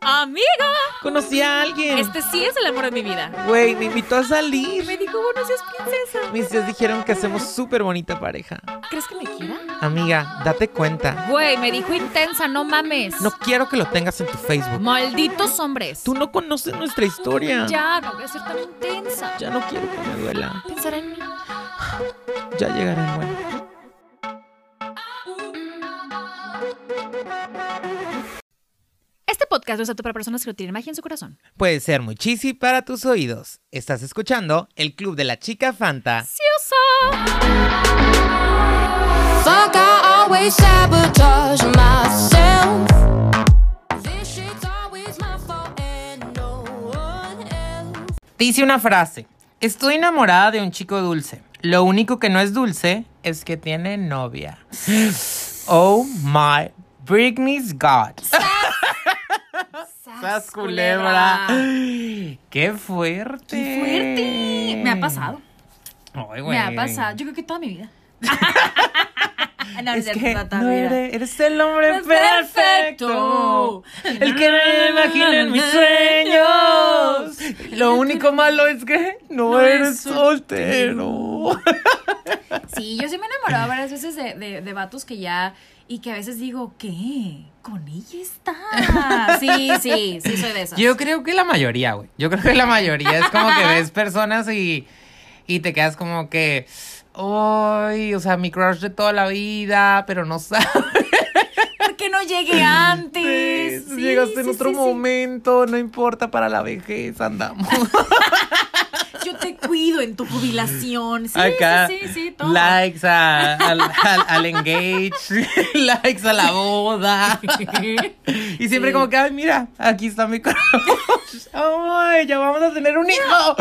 Amiga, Conocí a alguien. este sí es el amor de mi vida. Güey, me invitó a salir. me dijo, buenos días, princesa. Mis tíos dijeron que hacemos súper bonita pareja. ¿Crees que me quiera? Amiga, date cuenta. Güey, me dijo intensa, no mames. No quiero que lo tengas en tu Facebook. Malditos hombres. Tú no conoces nuestra historia. Ya, no voy a ser tan intensa. Ya no quiero que me duela. Pensará en mí. Ya llegará el bueno. Este podcast no es apto para personas que no tienen magia en su corazón. Puede ser muy cheesy para tus oídos. Estás escuchando el Club de la Chica Fanta. Dice una frase. Estoy enamorada de un chico dulce. Lo único que no es dulce es que tiene novia. Oh my Britney's God. Sas culebra. Qué fuerte. ¡Qué fuerte! Me ha pasado. Ay, Me ha pasado. Yo creo que toda mi vida. no, Es que no, no eres, eres el hombre perfecto. perfecto. El que me imagino en mis sueños. Lo único malo es que no, No eres eres soltero. Sí, yo sí me he enamorado varias veces de, de, de vatos que ya. Y que a veces digo, ¿qué? Con ella está. Sí, sí, sí, soy de esas. Yo creo que la mayoría, güey. Yo creo que la mayoría es como que ves personas y, y te quedas como que. Ay, o sea, mi crush de toda la vida, pero no sabes. ¿Por qué no llegué antes? Sí, Llegaste en otro momento, no importa, para la vejez andamos. Yo te cuido en tu jubilación. Sí, Acá, sí, sí, todo. likes a- al, al, al engage, likes a la boda. Y siempre como que, ay, mira, aquí está mi crush. Ay, ya vamos a tener un hijo.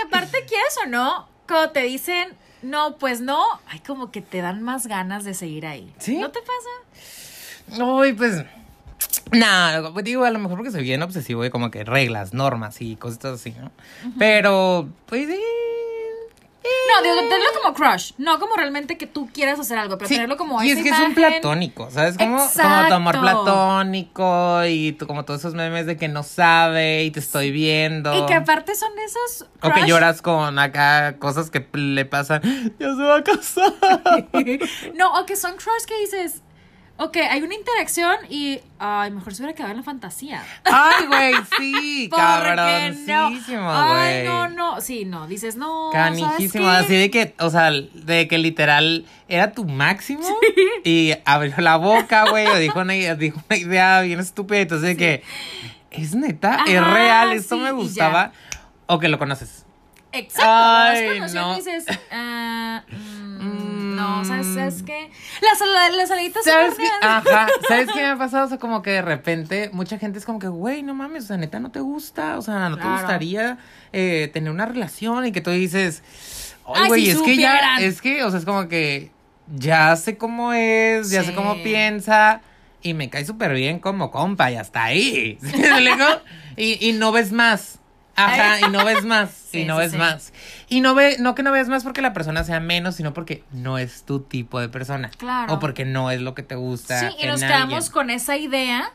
Y que aparte, quieres o no, cuando te dicen, no, pues no, ay, como que te dan más ganas de seguir ahí. ¿Sí? ¿No te pasa? Ay, pues. No, pues digo, a lo mejor porque soy bien obsesivo de como que reglas, normas y cosas así, ¿no? Pero, pues sí. No, tenerlo como crush, no como realmente que tú quieras hacer algo, pero Sí, tenerlo como y esa es que es un imagen. platónico, ¿sabes? Como, como tu amor Exacto. platónico y tú- como todos esos memes de que no sabe y te estoy viendo. Y que aparte son esos O que crush- lloras con acá cosas que le pasan. Ya se va a casar. No, o que son crush que dices, ok, hay una interacción y, ay, mejor se hubiera quedado en la fantasía. Ay, güey, sí, cabroncísimo, no. güey. Ay, no, no, sí, no, dices, no, Canijísimo, ¿sabes así de que, o sea, de que literal era tu máximo y abrió la boca, güey, o dijo una, dijo una idea bien estúpida, entonces de que es neta, es real, esto sí, me gustaba, o que lo conoces. Exacto, Ay, conociendo no. y dices, mm, Mm. No, ¿sabes, ¿sabes qué? Las, las saliditas son ¿Sabes qué? horneadas. Ajá, ¿sabes qué me ha pasado? O sea, como que de repente mucha gente es como que, güey, no mames, o sea, neta no te gusta, o sea, no te gustaría eh, tener una relación y que tú dices, Ay, güey, si es que ya, supieran". es que, o sea, es como que ya sé cómo es, ya sé cómo piensa y me cae súper bien como compa y hasta ahí. ¿Sí y, y no ves más. Ajá, y no ves más, Sí, y no sí, ves sí. más. Y no ve, no que no ves más porque la persona sea menos, sino porque no es tu tipo de persona. Claro. O porque no es lo que te gusta. Sí, y en nos alguien. quedamos con esa idea,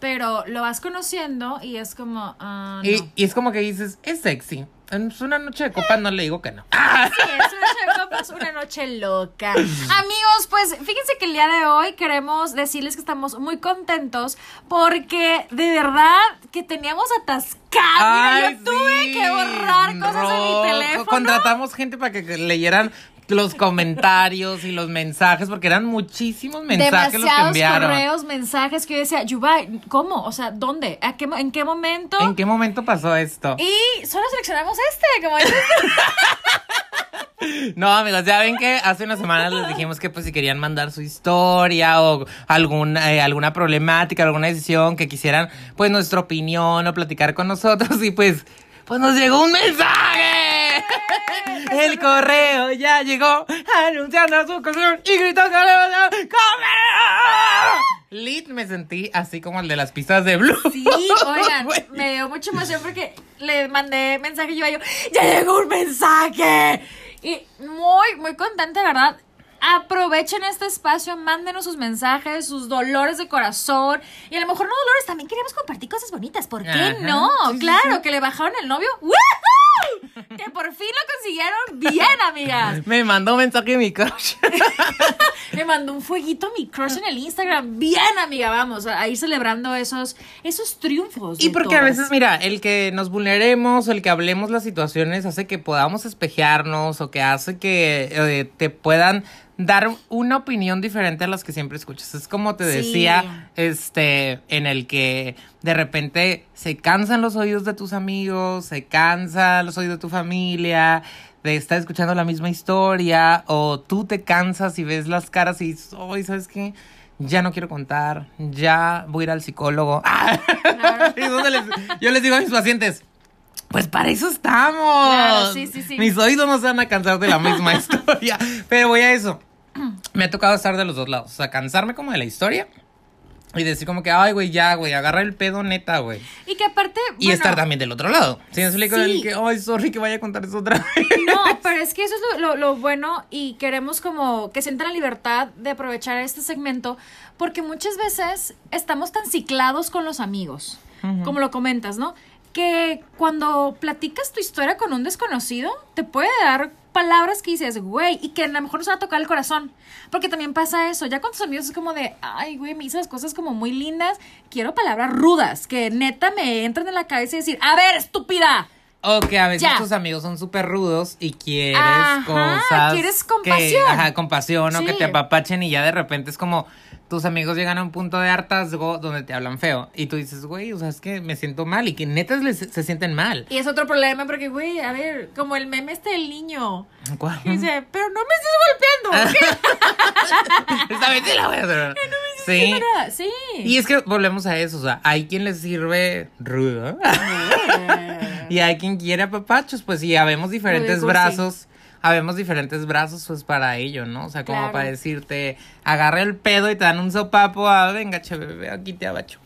pero lo vas conociendo y es como, ah, no. Y, y es como que dices, es sexy. En una noche de copas no le digo que no. Sí, es una noche de copas, una noche loca. Amigos, pues fíjense que el día de hoy queremos decirles que estamos muy contentos porque de verdad que teníamos atascado. Ay, yo tuve sí, que borrar cosas rojo. mi teléfono. Contratamos gente para que leyeran los comentarios y los mensajes, porque eran muchísimos mensajes los que Demasiados enviaron. correos, mensajes que yo decía, Yubai, ¿cómo? O sea, ¿dónde? ¿A qué, ¿En qué momento? ¿En qué momento pasó esto? Y solo seleccionamos este, como. No, amigos, ya ven que hace unas semanas les dijimos que pues si querían mandar su historia o algún, eh, alguna problemática, alguna decisión que quisieran, pues nuestra opinión o platicar con nosotros y pues, pues nos llegó un mensaje. El correo ya llegó anunciando su canción y gritó comer. Lit me sentí así como el de las pistas de Blue. Sí, oigan, me dio mucha emoción porque le mandé mensaje y yo, yo, ya llegó un mensaje. Y muy, muy contenta, ¿verdad? aprovechen este espacio, mándenos sus mensajes, sus dolores de corazón. Y a lo mejor no dolores, también queremos compartir cosas bonitas. ¿Por qué Ajá, no? sí, claro, sí. que le bajaron el novio. ¡Woohoo! Que por fin lo consiguieron bien, amigas. Me mandó un mensaje mi crush. Me mandó un fueguito mi crush en el Instagram. Bien, amiga, vamos a ir celebrando esos, esos triunfos. Y porque a veces, mira, el que nos vulneremos o el que hablemos las situaciones hace que podamos espejearnos o que hace que eh, te puedan dar una opinión diferente a las que siempre escuchas. Es como te Sí. decía, este, en el que de repente se cansan los oídos de tus amigos, se cansan los oídos de tu familia, de estar escuchando la misma historia, o tú te cansas y ves las caras y dices, "Ay, ¿sabes qué? Ya no quiero contar, ya voy a ir al psicólogo. Les- yo les digo a mis pacientes, pues para eso estamos. Claro, sí, sí, sí. Mis oídos no se van a cansar de la misma historia. Pero voy a eso. Me ha tocado estar de los dos lados. O sea, cansarme como de la historia. Y decir como que, ay, güey, ya, güey, agarra el pedo neta, güey. Y que aparte. Y bueno, estar también del otro lado. ¿Sí? Sí. El que, ay, sorry que vaya a contar eso otra vez. No, pero es que eso es lo, lo- lo bueno y queremos como que sientan la libertad de aprovechar este segmento porque muchas veces estamos tan ciclados con los amigos, como lo comentas, ¿no? Que cuando platicas tu historia con un desconocido, te puede dar palabras que dices, güey, y que a lo mejor nos van a tocar el corazón. Porque también pasa eso. Ya con tus amigos es como de, ay, güey, me hizo las cosas como muy lindas. Quiero palabras rudas, que neta me entran en la cabeza y decir, a ver, estúpida. O que a veces Ya. tus amigos son súper rudos y quieres Ajá, cosas. quieres que- compasión. ajá, compasión o que te apapachen y ya de repente es como tus amigos llegan a un punto de hartazgo donde te hablan feo. Y tú dices, güey, o sea, es que me siento mal y que netas les- se sienten mal. Y es otro problema porque, güey, a ver, como el meme este del niño. ¿Cuál? Que dice, pero no me estés golpeando. Esta vez sí la voy a hacer. Sí. Sí. Y es que volvemos a eso, o sea, hay quien les sirve rudo y hay quien quiere apapachos, pues y habemos diferentes Rudo y cursi. brazos, habemos diferentes brazos pues para ello, ¿no? O sea, como Claro. para decirte, agarra el pedo y te dan un sopapo, ah, venga, che, bebé, aquí te abacho.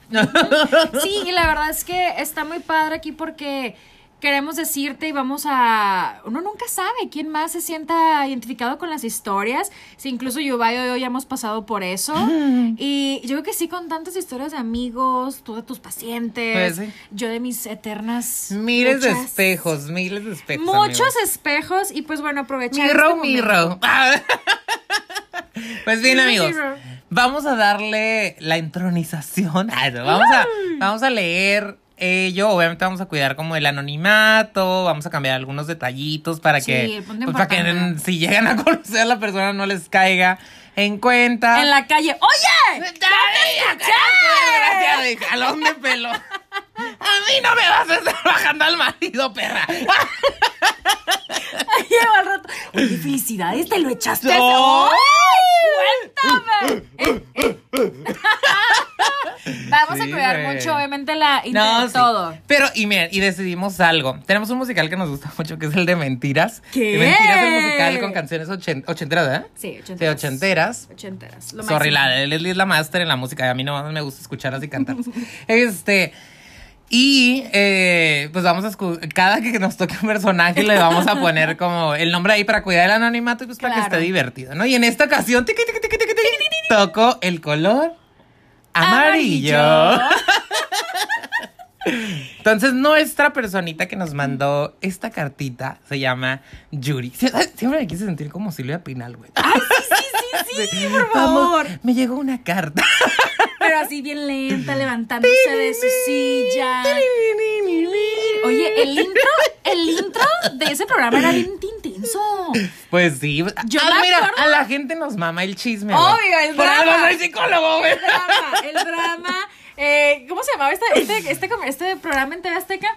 Sí, y la verdad es que está muy padre aquí porque queremos decirte y vamos a... Uno nunca sabe quién más se sienta identificado con las historias. Si incluso Yubay y yo ya hemos pasado por eso. Y yo creo que sí, con tantas historias de amigos, tú de tus pacientes, Pues sí. yo de mis eternas... miles de espejos, miles de espejos. Muchos amigos. espejos y pues bueno, aprovechar Mirro, este mirro. pues bien, amigos. mirro. Vamos a darle la no, Vamos a, vamos a leer ello. Obviamente vamos a cuidar como el anonimato. Vamos a cambiar algunos detallitos para Sí, que, pues, para que si llegan a conocer a la persona no les caiga en cuenta. En la calle. ¡Oye! ¡Ya te escuché! Desgraciada de jalón de pelo. A mí no me vas a estar bajando al marido, perra. Lleva al rato. Oye, felicidades, te lo echaste. No. ¡Ay, cuéntame! Eh, eh. Vamos a cuidar güey. mucho, obviamente, la No, sí. todo. Pero, y miren, y decidimos algo. Tenemos un musical que nos gusta mucho, que es el de Mentiras. ¿Qué? De Mentiras, el musical con canciones ochen- ochenteras, ¿verdad? Sí, Sí, ochenteras. ochenteras. Ochenteras. Lo Sorry, máximo. la Leslie es la máster en la música. A mí no me gusta escucharlas y cantarlas. este. Y eh, pues vamos a cada que nos toque un personaje le vamos a poner como el nombre ahí para cuidar el anonimato y pues para que esté divertido, ¿no? Y en esta ocasión tiqui, tiqui, tiqui, tiqui, tiqui, tocó el color amarillo. Amarillo. Entonces, nuestra personita que nos mandó esta cartita se llama Yuri. Sie- Siempre me quise sentir como Silvia Pinal, güey. Ay, sí, sí, por Vamos, favor. me llegó una carta. Pero así bien lenta, levantándose de su silla. Oye, el intro, el intro de ese programa era bien intenso. Pues sí. Yo Ah, mira, acuerdo- a la gente nos mama el chisme. Obvio, el Por algo drama. soy psicólogo, güey. El drama, el drama. Eh, ¿Cómo se llamaba este, este, este, este programa en TV Azteca?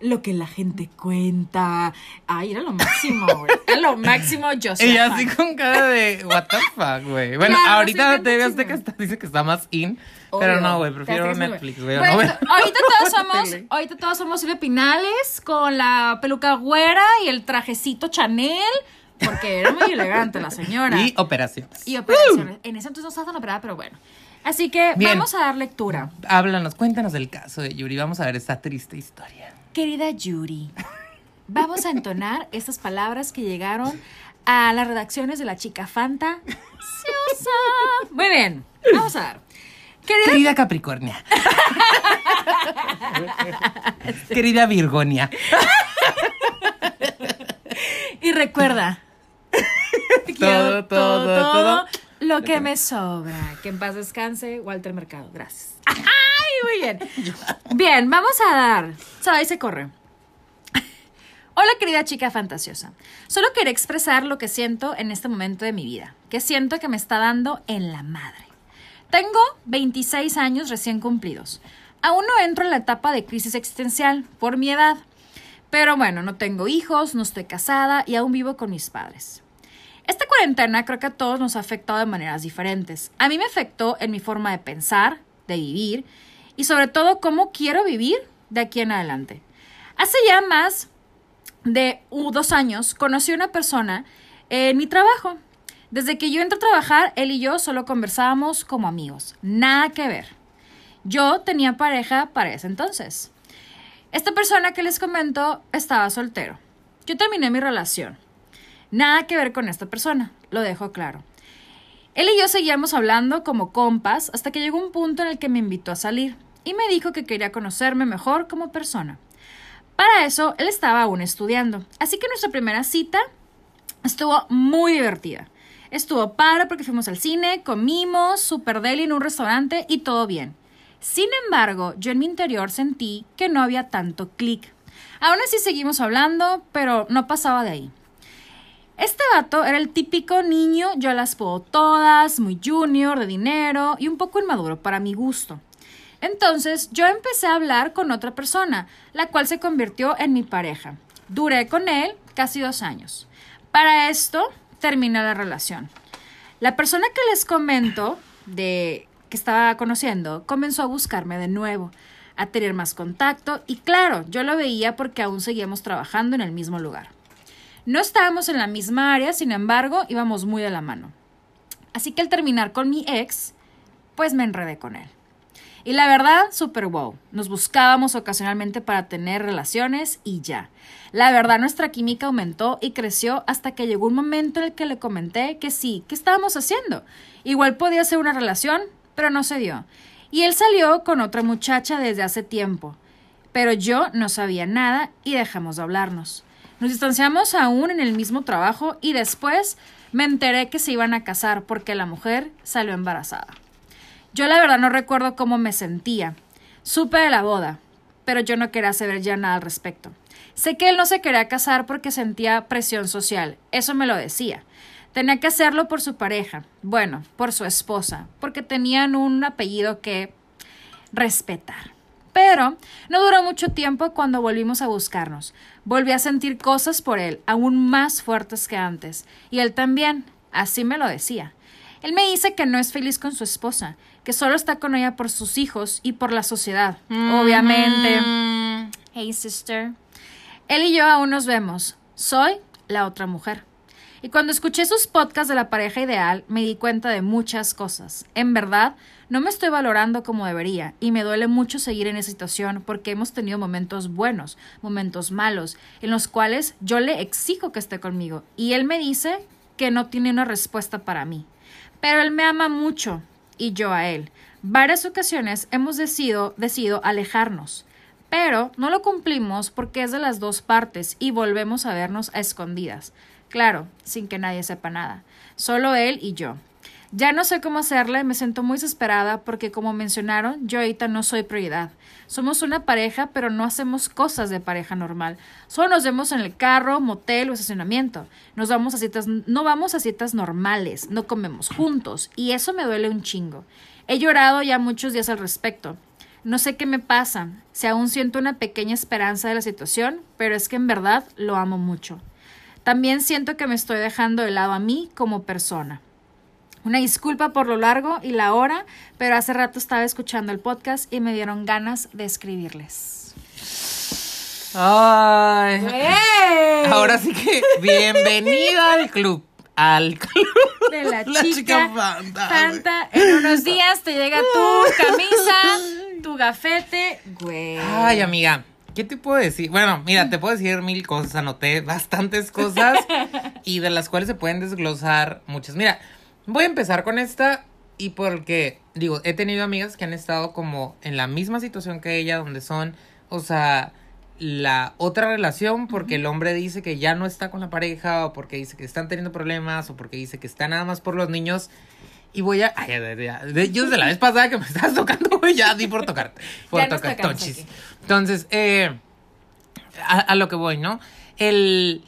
Lo que la gente cuenta. Ay, era lo máximo, güey. Era lo máximo, yo Y así con cara de, what the fuck, güey. Bueno, Claro, ahorita bien Azteca chisme. está- dice que está más in. Pero no, güey, prefiero Te Netflix, güey. Bueno, no, güey. ahorita todos somos, ahorita todos somos Silvia Pinales con la peluca güera y el trajecito Chanel, porque era muy elegante la señora. Y operaciones. Y operaciones. En ese entonces no estaba tan operada, pero bueno. Así que Bien. vamos a dar lectura. Háblanos, cuéntanos del caso de Yuri. Vamos a ver esta triste historia. Querida Yuri, vamos a entonar estas palabras que llegaron a las redacciones de la chica Fanta. Muy bien, vamos a ver. Querida Querida Capricornia. Querida Virgonia. Y recuerda. quiero Todo, todo, todo. Lo que me sobra. Que en paz descanse, Walter Mercado. Gracias. ¡Ay, muy bien! Bien, vamos a dar. Va y se corre. Hola, querida chica fantasiosa. Solo quería expresar lo que siento en este momento de mi vida. Que siento que me está dando en la madre. Tengo 26 años recién cumplidos. Aún no entro en la etapa de crisis existencial por mi edad. Pero bueno, no tengo hijos, no estoy casada y aún vivo con mis padres. Esta cuarentena creo que a todos nos ha afectado de maneras diferentes. A mí me afectó en mi forma de pensar, de vivir y sobre todo cómo quiero vivir de aquí en adelante. Hace ya más de dos años conocí a una persona en mi trabajo. Desde que yo entré a trabajar, él y yo solo conversábamos como amigos. Nada que ver. Yo tenía pareja para ese entonces. Esta persona que les comento estaba soltero. Yo terminé mi relación. Nada que ver con esta persona, lo dejo claro. Él y yo seguíamos hablando como compas hasta que llegó un punto en el que me invitó a salir y me dijo que quería conocerme mejor como persona. Para eso, él estaba aún estudiando, así que nuestra primera cita estuvo muy divertida. Estuvo padre porque fuimos al cine, comimos, super deli en un restaurante y todo bien. Sin embargo, yo en mi interior sentí que no había tanto clic. Aún así seguimos hablando, pero no pasaba de ahí. Este vato era el típico niño, yo las puedo todas, muy junior, de dinero y un poco inmaduro para mi gusto. Entonces yo empecé a hablar con otra persona, la cual se convirtió en mi pareja. Duré con él casi dos años. Para esto termina la relación. La persona que les comento de que estaba conociendo comenzó a buscarme de nuevo, a tener más contacto y claro, yo lo veía porque aún seguíamos trabajando en el mismo lugar. No estábamos en la misma área, sin embargo, íbamos muy de la mano. Así que al terminar con mi ex, pues me enredé con él. Y la verdad, super wow. Nos buscábamos ocasionalmente para tener relaciones y ya. La verdad, nuestra química aumentó y creció hasta que llegó un momento en el que le comenté que sí, que estábamos haciendo. Igual podía ser una relación, pero no se dio. Y él salió con otra muchacha desde hace tiempo. Pero yo no sabía nada y dejamos de hablarnos. Nos distanciamos aún en el mismo trabajo y después me enteré que se iban a casar porque la mujer salió embarazada. Yo la verdad no recuerdo cómo me sentía. Supe de la boda, pero yo no quería saber ya nada al respecto. Sé que él no se quería casar porque sentía presión social, eso me lo decía. Tenía que hacerlo por su pareja, bueno, por su esposa, porque tenían un apellido que respetar. Pero no duró mucho tiempo cuando volvimos a buscarnos. Volví a sentir cosas por él, aún más fuertes que antes. Y él también, así me lo decía. Él me dice que no es feliz con su esposa, que solo está con ella por sus hijos y por la sociedad. Obviamente. Mm. Hey, sister. Él y yo aún nos vemos. Soy la otra mujer. Y cuando escuché sus podcasts de la pareja ideal, me di cuenta de muchas cosas. En verdad, no me estoy valorando como debería y me duele mucho seguir en esa situación porque hemos tenido momentos buenos, momentos malos, en los cuales yo le exijo que esté conmigo y él me dice que no tiene una respuesta para mí. Pero él me ama mucho y yo a él. Varias ocasiones hemos decidido, decidido alejarnos, pero no lo cumplimos porque es de las dos partes y volvemos a vernos a escondidas. Claro, sin que nadie sepa nada. Solo él y yo. Ya no sé cómo hacerle, me siento muy desesperada porque como mencionaron, yo ahorita no soy prioridad. Somos una pareja, pero no hacemos cosas de pareja normal. Solo nos vemos en el carro, motel o estacionamiento. Nos vamos a citas, no vamos a citas normales, no comemos juntos, y eso me duele un chingo. He llorado ya muchos días al respecto. No sé qué me pasa, si aún siento una pequeña esperanza de la situación, pero es que en verdad lo amo mucho. También siento que me estoy dejando de lado a mí como persona. Una disculpa por lo largo y la hora, pero hace rato estaba escuchando el podcast y me dieron ganas de escribirles. Ay. Ahora sí que bienvenido al club. Al club. De la, La chica, chica Fanta, Fanta. En unos días te llega tu camisa, tu gafete, güey. Ay, amiga. ¿Qué te puedo decir? Bueno, mira, te puedo decir mil cosas, anoté bastantes cosas y de las cuales se pueden desglosar muchas. Mira, voy a empezar con esta y porque, digo, he tenido amigas que han estado como en la misma situación que ella, donde son, o sea, la otra relación porque el hombre dice que ya no está con la pareja o porque dice que están teniendo problemas o porque dice que está nada más por los niños. Y voy a. Ay, ya, ya, yo desde la vez pasada que me estabas tocando, ya di por tocar. Por Ya tocar aquí. Entonces, eh, a, a lo que voy, ¿no? El,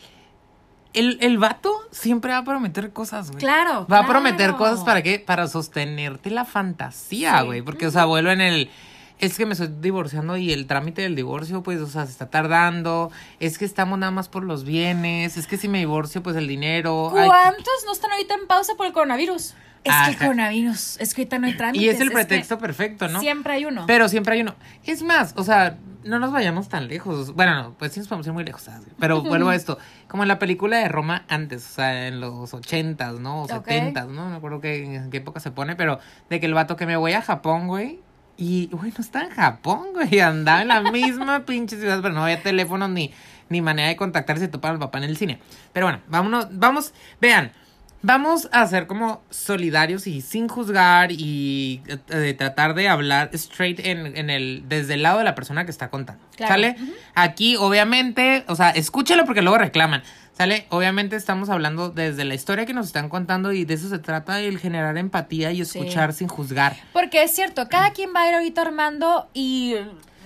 el, el vato siempre va a prometer cosas, güey. Claro. Va a prometer cosas para qué? Para sostenerte la fantasía, Sí. güey. Porque, o sea, vuelvo en el. Es que me estoy divorciando y el trámite del divorcio, pues, o sea, se está tardando. Es que estamos nada más por los bienes. Es que si me divorcio, pues el dinero. Ay, ¿Cuántos no están ahorita en pausa por el coronavirus? Es que Ajá. coronavirus, es que ahorita no hay trámites. y es el que pretexto perfecto, ¿no? Siempre hay uno. Pero siempre hay uno. Es más, o sea, no nos vayamos tan lejos. Bueno, no, pues sí nos podemos ir muy lejos. ¿sabes? Pero vuelvo a esto. Como en la película de Roma antes, o sea, en los ochentas, ¿no? O setentas, ¿no? No me acuerdo qué, en qué época se pone, pero de que el vato que me voy a Japón, güey. Y, güey, no está en Japón, güey. Andaba en la misma pinche ciudad, pero no había teléfono ni, ni manera de contactarse y topar al papá en el cine. Pero bueno, vámonos, vamos, vean. Vamos a ser como solidarios y sin juzgar y eh, de tratar de hablar straight en, en el, desde el lado de la persona que está contando. Claro. ¿Sale? Aquí, obviamente, o sea, escúchelo porque luego reclaman. ¿Sale? Obviamente estamos hablando desde la historia que nos están contando y de eso se trata el generar empatía y Sí. escuchar sin juzgar. Porque es cierto, cada quien va a ir ahorita armando y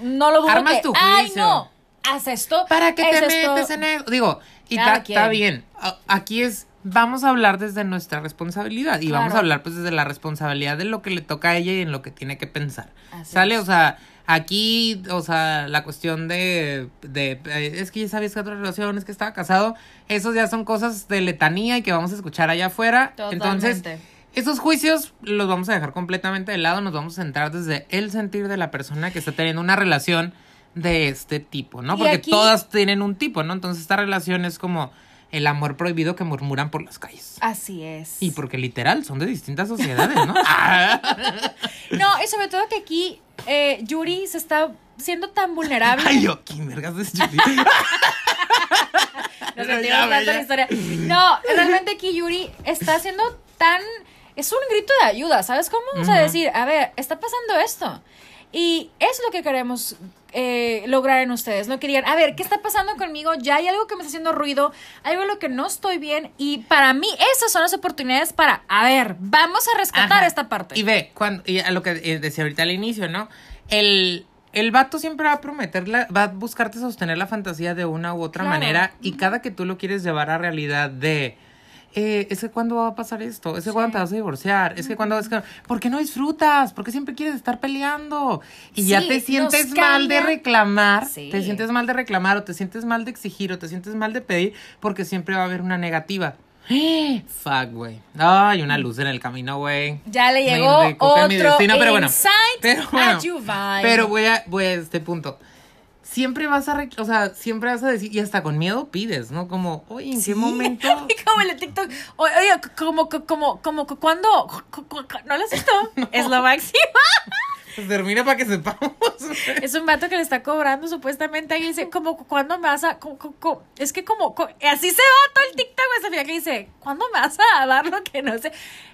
no lo dudo Armas que, tu ay, juicio. no, haz esto. ¿Para qué te esto". metes en eso? Digo, y está bien. Aquí es, vamos a hablar desde nuestra responsabilidad y vamos a hablar pues desde la responsabilidad de lo que le toca a ella y en lo que tiene que pensar. Así ¿Sale? es. O sea, aquí, o sea, la cuestión de, de eh, es que ya sabes que otra relación, es que estaba casado, esos ya son cosas de letanía y que vamos a escuchar allá afuera. Entonces, Totalmente. esos juicios los vamos a dejar completamente de lado, nos vamos a centrar desde el sentir de la persona que está teniendo una relación de este tipo, ¿no? Porque aquí- todas tienen un tipo, ¿no? Entonces esta relación es como el amor prohibido que murmuran por las calles. Así es. Y porque literal son de distintas sociedades, ¿no? No, y sobre todo que aquí eh, Yuri se está siendo tan vulnerable. Ay, yo, ¿quién vergas es Judy? Nos metimos ya, tanto en ya. la historia. No, realmente aquí Yuri está haciendo tan. Es un grito de ayuda, ¿sabes cómo? O sea, decir, a ver, está pasando esto. Y es lo que queremos eh, lograr en ustedes, ¿no? Que digan, a ver, ¿qué está pasando conmigo? Ya hay algo que me está haciendo ruido, algo en lo que no estoy bien. Y para mí, esas son las oportunidades para, a ver, vamos a rescatar Ajá. esta parte. Y ve, cuando, y a lo que eh, decía ahorita al inicio, ¿no? El, el vato siempre va a prometerla, va a buscarte sostener la fantasía de una u otra Claro. manera. Y cada que tú lo quieres llevar a realidad de. Eh, es que cuándo va a pasar esto, es que cuándo te vas a divorciar, es que cuándo es que, ¿por qué no disfrutas? ¿Por qué siempre quieres estar peleando? Y ya Sí, te nos sientes mal de reclamar, Sí. te sientes mal de reclamar o te sientes mal de exigir o te sientes mal de pedir porque siempre va a haber una negativa. Fuck, güey. Ay, una luz en el camino, güey. Ya le llegó recoge mi otro destino, pero bueno. Pero bueno, pero voy a, voy a este punto. Siempre vas a, o sea, siempre vas a decir, y hasta con miedo pides, ¿no? Como, oye, ¿en qué momento? como el TikTok. Oye, como, como, como, ¿cuándo? Cu- cu- cu- ¿No lo has visto? Es lo máximo. Pues termina para que sepamos. Es un vato que le está cobrando supuestamente y dice, como, ¿cuándo me vas a...? co- co- co- es que como, co- así se va todo el TikTok, güey, Sofía, que dice, ¿cuándo me vas a dar lo que no sé?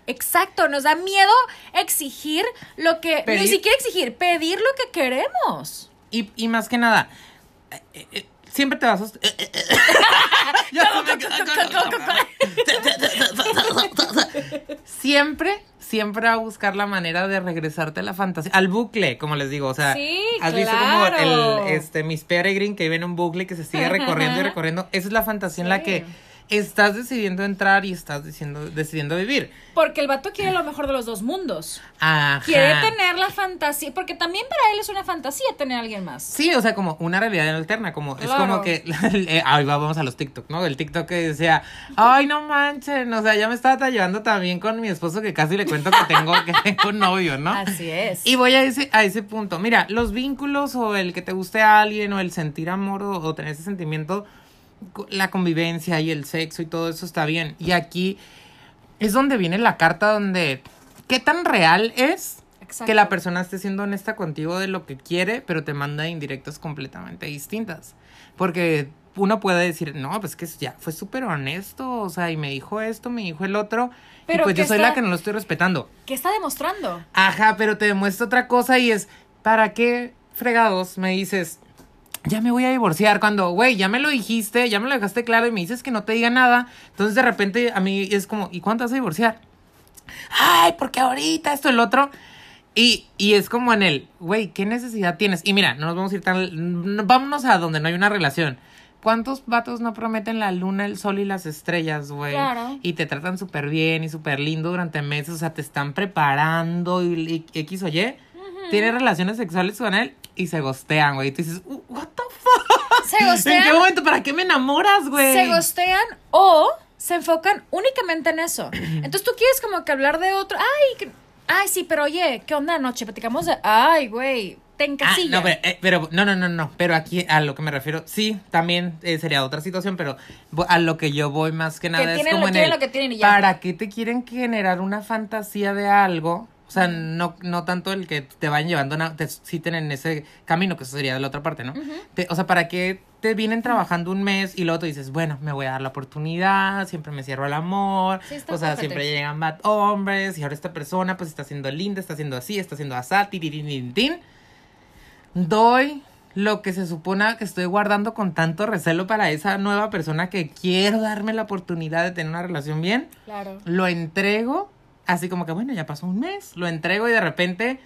Exacto, nos da miedo exigir lo que... Ni siquiera exigir, pedir lo que queremos. Y, y más que nada, eh, eh, eh, siempre te vas a... siempre, siempre a buscar la manera de regresarte a la fantasía, al bucle, como les digo, o sea, Sí, has visto como el, este, Miss Peregrine que vive en un bucle que se sigue recorriendo y recorriendo, esa es la fantasía en la que estás decidiendo entrar y estás decidiendo, decidiendo vivir. Porque el vato quiere lo mejor de los dos mundos. Ajá. Quiere tener la fantasía, porque también para él es una fantasía tener a alguien más. Sí, o sea, como una realidad alterna, como es como que eh, ahí va, vamos a los TikTok, ¿no? El TikTok que decía, "Ay, no manchen, o sea, ya me estaba llevando también con mi esposo que casi le cuento que tengo que tengo un novio, ¿no?" Así es. Y voy a ese a ese punto. Mira, los vínculos o el que te guste a alguien o el sentir amor o, o tener ese sentimiento la convivencia y el sexo y todo eso está bien. Y aquí es donde viene la carta donde qué tan real es Exacto. que la persona esté siendo honesta contigo de lo que quiere, pero te manda indirectas completamente distintas. Porque uno puede decir, no, pues que ya fue súper honesto, o sea, y me dijo esto, me dijo el otro, Pero y pues yo soy está- la que no lo estoy respetando. ¿Qué está demostrando? Ajá, pero te demuestra otra cosa y es, ¿para qué fregados me dices, ya me voy a divorciar? Cuando, güey, ya me lo dijiste, ya me lo dejaste claro y me dices que no te diga nada. Entonces de repente a mí es como, ¿y cuándo vas a divorciar? Ay, porque ahorita esto, el otro. Y, y es como en el, güey, ¿qué necesidad tienes? Y mira, no nos vamos a ir tan... no- Vámonos a donde no hay una relación. ¿Cuántos vatos no prometen la luna, el sol y las estrellas, güey? Claro. Y te tratan súper bien y súper lindo durante meses. O sea, te están preparando y, y X o Y. Tienes relaciones sexuales con él y se gostean, güey. Y tú dices, "Uh, what the fuck? Se ¿En qué gostean, momento? ¿Para qué me enamoras, güey? se gostean o se enfocan únicamente en eso. Entonces tú quieres como que hablar de otro. Ay, que- ay, sí, pero oye, ¿qué onda anoche? Platicamos de. Ay, güey, te Ah, encasilla. no, pero, eh, pero no, no, no, no. Pero aquí a lo que me refiero, sí, también eh, sería otra situación, pero a lo que yo voy más que nada es tienen como lo- en el, lo que tienen y ya. ¿Para qué te quieren generar una fantasía de algo? O sea, no, no tanto el que te vayan llevando, te citen en ese camino, que eso sería de la otra parte, ¿no? Te- o sea, ¿para qué te vienen trabajando un mes y luego tú dices, bueno, me voy a dar la oportunidad, siempre me cierro al amor, Sí, o sea, siempre llegan bad hombres y ahora esta persona pues está siendo linda, está haciendo así, está haciendo así, tiririntintín doy lo que se supone que estoy guardando con tanto recelo para esa nueva persona que quiero darme la oportunidad de tener una relación bien, Claro. lo entrego, así como que bueno, ya pasó un mes, lo entrego y de repente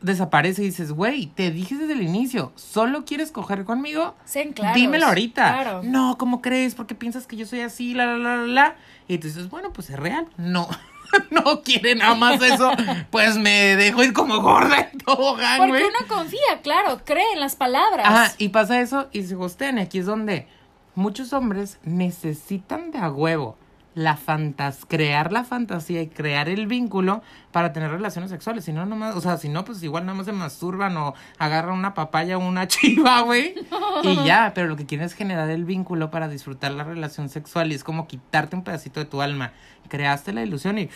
desaparece y dices, güey, te dije desde el inicio, solo quieres coger conmigo, Sean claros. dímelo ahorita. Claro. No, ¿cómo crees? ¿Por qué piensas que yo soy así? La, la, la, la. Y tú dices, bueno, pues es real. No, no quiere nada más eso. Pues me dejo ir como gorda en tobogán, Porque güey. uno confía, claro, cree en las palabras. Ajá, y pasa eso y se gostean. Y aquí es donde muchos hombres necesitan de a huevo la fantas crear la fantasía y crear el vínculo para tener relaciones sexuales. Si no, nomás, o sea, si no, pues igual nada más se masturban o agarran una papaya o una chiva, güey. Y ya, pero lo que quieren es generar el vínculo para disfrutar la relación sexual y es como quitarte un pedacito de tu alma. Creaste la ilusión y.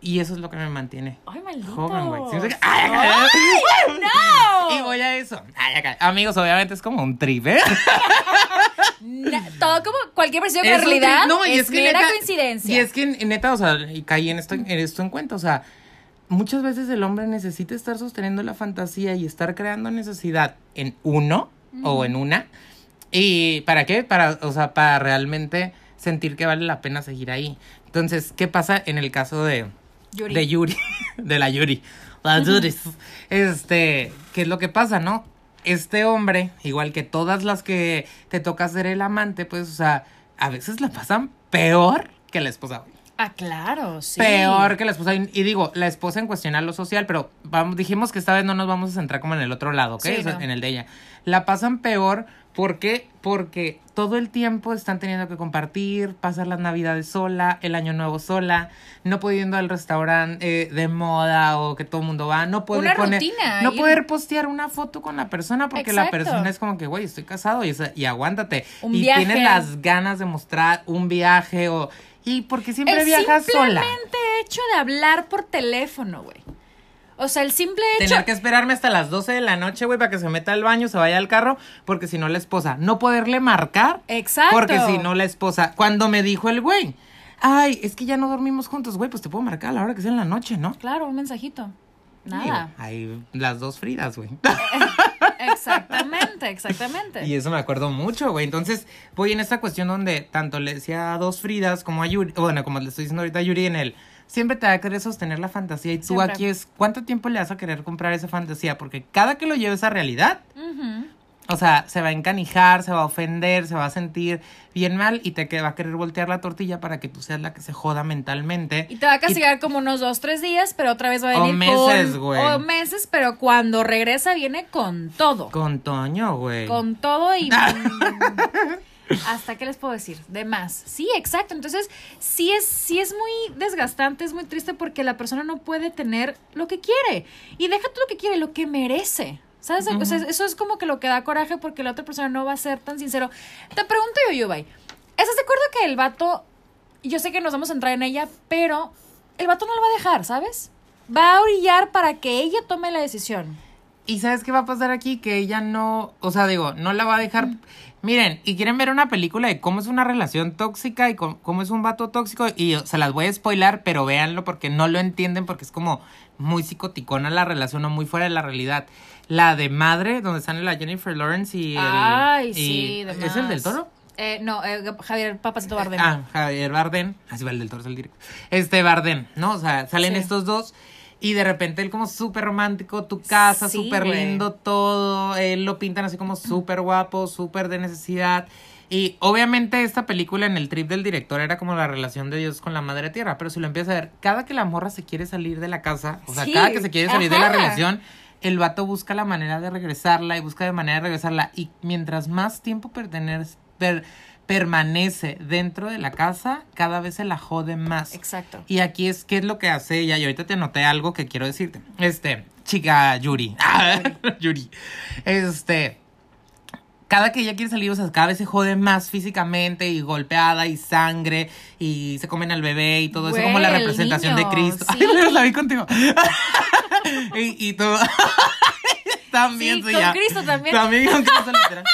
Y eso es lo que me mantiene. Ay, maldito. Joven, güey. ¿Sí me saca- ¡Ay, acá! ¡No! Y voy a eso. Ay, acá. Amigos, obviamente es como un trip, ¿eh? Na- todo como cualquier versión de Es un realidad. No, y es, es que mera neta- coincidencia. Y es que neta, o sea, y caí en esto, en esto en cuenta, o sea, muchas veces el hombre necesita estar sosteniendo la fantasía y estar creando necesidad en uno o en una. ¿Y para qué? Para, o sea, para realmente sentir que vale la pena seguir ahí. Entonces, ¿qué pasa en el caso de Yuri. de Yuri, de la Yuri, la Yuri. Este, ¿qué es lo que pasa, no? Este hombre, igual que todas las que te toca ser el amante, pues, o sea, a veces la pasan peor que la esposa. Ah, claro, sí. Peor que la esposa. Y, y digo, la esposa en cuestión a lo social, pero vamos, dijimos que esta vez no nos vamos a centrar como en el otro lado, ¿ok? Sí, O sea, no. En el de ella. La pasan peor, ¿por qué? Porque todo el tiempo están teniendo que compartir, pasar las navidades sola, el año nuevo sola, no pudiendo al restaurante eh, de moda o que todo el mundo va, no poder Una poner, rutina, no ir- poder postear una foto con la persona porque la persona es como que, güey, estoy casado y, aguántate. Un y viaje. tienes las ganas de mostrar un viaje o... Y porque siempre el viajas sola. simplemente hecho de hablar por teléfono, güey. O sea, el simple hecho. Tener que esperarme hasta las 12 de la noche, güey, para que se meta al baño, se vaya al carro, porque si no la esposa, no poderle marcar. Exacto. Porque si no la esposa, cuando me dijo el güey, ay, es que ya no dormimos juntos, güey, pues te puedo marcar a la hora que sea en la noche, ¿no? Claro, un mensajito. Nada. Hay las dos Fridas, güey. Exactamente, exactamente. y eso me acuerdo mucho, güey. Entonces, voy en esta cuestión donde tanto le decía a dos Fridas como a Yuri, bueno, como le estoy diciendo ahorita a Yuri en el siempre te va a querer sostener la fantasía y tú Siempre. aquí es cuánto tiempo le vas a querer comprar esa fantasía, porque cada que lo lleves a realidad. O sea, se va a encanijar, se va a ofender, se va a sentir bien mal y te va a querer voltear la tortilla para que tú seas la que se joda mentalmente. Y te va a castigar como unos dos, tres días, pero otra vez va a O venir meses, con... güey. O meses, pero cuando regresa viene con todo. Con Toño, güey. Con todo y... Hasta qué les puedo decir, de más. Sí, exacto. Entonces, sí es, sí es muy desgastante, es muy triste porque la persona no puede tener lo que quiere. Y deja tú lo que quiere, lo que merece. ¿Sabes? O sea, eso es como que lo que da coraje porque la otra persona no va a ser tan sincero. Te pregunto yo, Yubay, ¿estás de acuerdo que el vato, yo sé que nos vamos a entrar en ella, pero el vato no lo va a dejar, ¿sabes? va a orillar para que ella tome la decisión. ¿Y sabes qué va a pasar aquí? Que ella no, o sea, digo, no la va a dejar. Miren, y quieren ver una película de cómo es una relación tóxica y cómo, cómo es un vato tóxico, y se las voy a spoilar, pero véanlo porque no lo entienden, porque es como muy psicoticona la relación o muy fuera de la realidad. La de madre, donde sale la Jennifer Lawrence y el. Ay, y- sí, de ¿Es el del toro? Eh, no, eh, Javier Papacito Bardem. Ah, Javier Bardem. Así va el del toro, es el directo. Este Bardem, ¿no? O sea, salen Sí. estos dos. Y de repente él como súper romántico, tu casa, súper lindo todo. Él lo pintan así como súper guapo, súper de necesidad. Y obviamente esta película en el trip del director era como la relación de Dios con la madre tierra. Pero si lo empiezas a ver, cada que la morra se quiere salir de la casa, o sea, Sí, cada que se quiere salir de la relación, el vato busca la manera de regresarla y busca de manera de regresarla. Y mientras más tiempo pertener- per- permanece dentro de la casa, cada vez se la jode más. Exacto. Y aquí es qué es lo que hace ella. Y ahorita te anoté algo que quiero decirte. Este, chica Yuri. Yuri. Este. Cada que ella quiere salir, o sea, cada vez se jode más físicamente y golpeada y sangre y se comen al bebé y todo eso, como la representación niño, de Cristo. sí. Ay, la vi contigo. y, y todo. también Sí, soy con ya. Cristo también. También con Cristo, literal.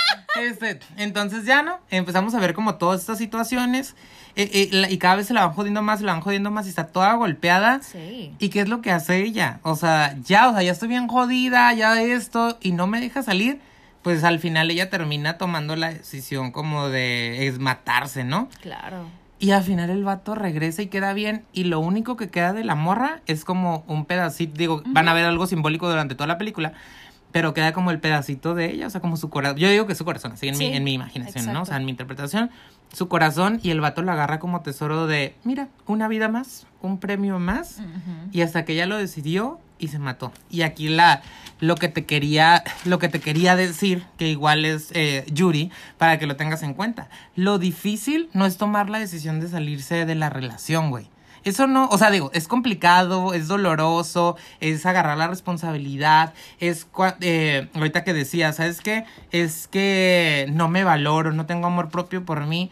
Este, entonces ya no, empezamos a ver como todas estas situaciones eh, eh, la- y cada vez se la van jodiendo más, se la van jodiendo más y está toda golpeada. Sí. ¿Y qué es lo que hace ella? O sea, ya, o sea, ya estoy bien jodida, ya esto, y no me deja salir. Pues al final ella termina tomando la decisión como de es matarse, ¿no? Claro. Y al final el vato regresa y queda bien. Y lo único que queda de la morra es como un pedacito. Digo, van a ver algo simbólico durante toda la película. Pero queda como el pedacito de ella, o sea, como su corazón. Yo digo que es su corazón, así en, Sí, mi, en mi imaginación, ¿no? O sea, en mi interpretación. Su corazón y el vato lo agarra como tesoro de, mira, una vida más, un premio más. Y hasta que ella lo decidió y se mató. Y aquí la lo que te quería lo que te quería decir que igual es eh, Yuri para que lo tengas en cuenta. Lo difícil no es tomar la decisión de salirse de la relación, güey. Eso no, o sea, digo, es complicado, es doloroso, es agarrar la responsabilidad, es eh, ahorita que decía, ¿sabes qué? Es que no me valoro, no tengo amor propio por mí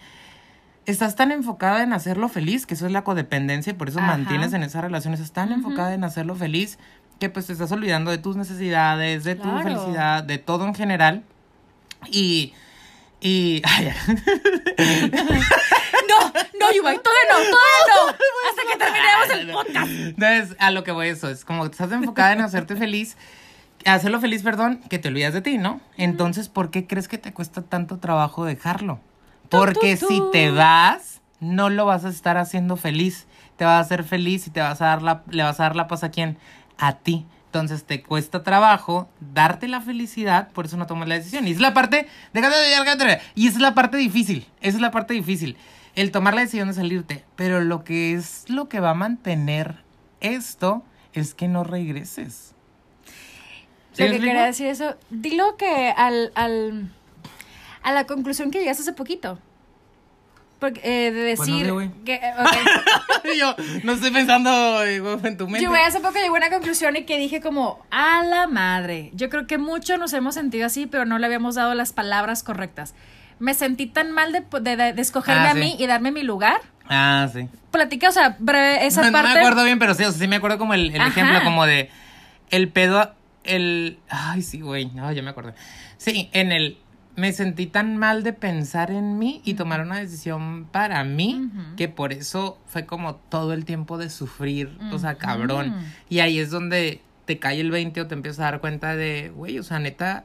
estás tan enfocada en hacerlo feliz, que eso es la codependencia y por eso Ajá. mantienes en esas relaciones, estás tan enfocada en hacerlo feliz que pues te estás olvidando de tus necesidades, de tu felicidad, de todo en general. Y... Y... ay, No, no, Yubay, todavía no, todavía no. Hasta que terminemos el podcast. Entonces, a lo que voy eso, es como que estás enfocada en hacerte feliz, hacerlo feliz, perdón, que te olvidas de ti, ¿no? Entonces, ¿por qué crees que te cuesta tanto trabajo dejarlo? Porque tu, si tu. te vas, no lo vas a estar haciendo feliz. Te vas a hacer feliz y te vas a dar la, le vas a dar la paz a quién? A ti. Entonces te cuesta trabajo darte la felicidad, por eso no tomas la decisión. Y es la parte, déjate de déjate- y es la parte difícil, esa es la parte difícil, el tomar la decisión de salirte. Pero lo que es lo que va a mantener esto es que no regreses. ¿Sí Lo que quería decir eso, dilo que al, al, a la conclusión que llegaste hace poquito. Porque, eh, de Pues no decir que, eh. Yo no estoy pensando eh, en tu mente. Yo hace poco llegó a una conclusión y que dije como, a la madre. Yo creo que muchos nos hemos sentido así, pero no le habíamos dado las palabras correctas. Me sentí tan mal de, de, de- de escogerme Ah, a sí. mí y darme mi lugar. Ah, sí. Platica, o sea, breve, esa no, no parte. me acuerdo bien, pero sí, o sea, sí me acuerdo como el, ejemplo como de el pedo, el... Ay, sí, güey, no, ya me acordé. Sí, en el... Me sentí tan mal de pensar en mí y tomar una decisión para mí que por eso fue como todo el tiempo de sufrir, o sea, cabrón. Y ahí es donde te cae el 20 o te empiezas a dar cuenta de, güey, o sea, neta,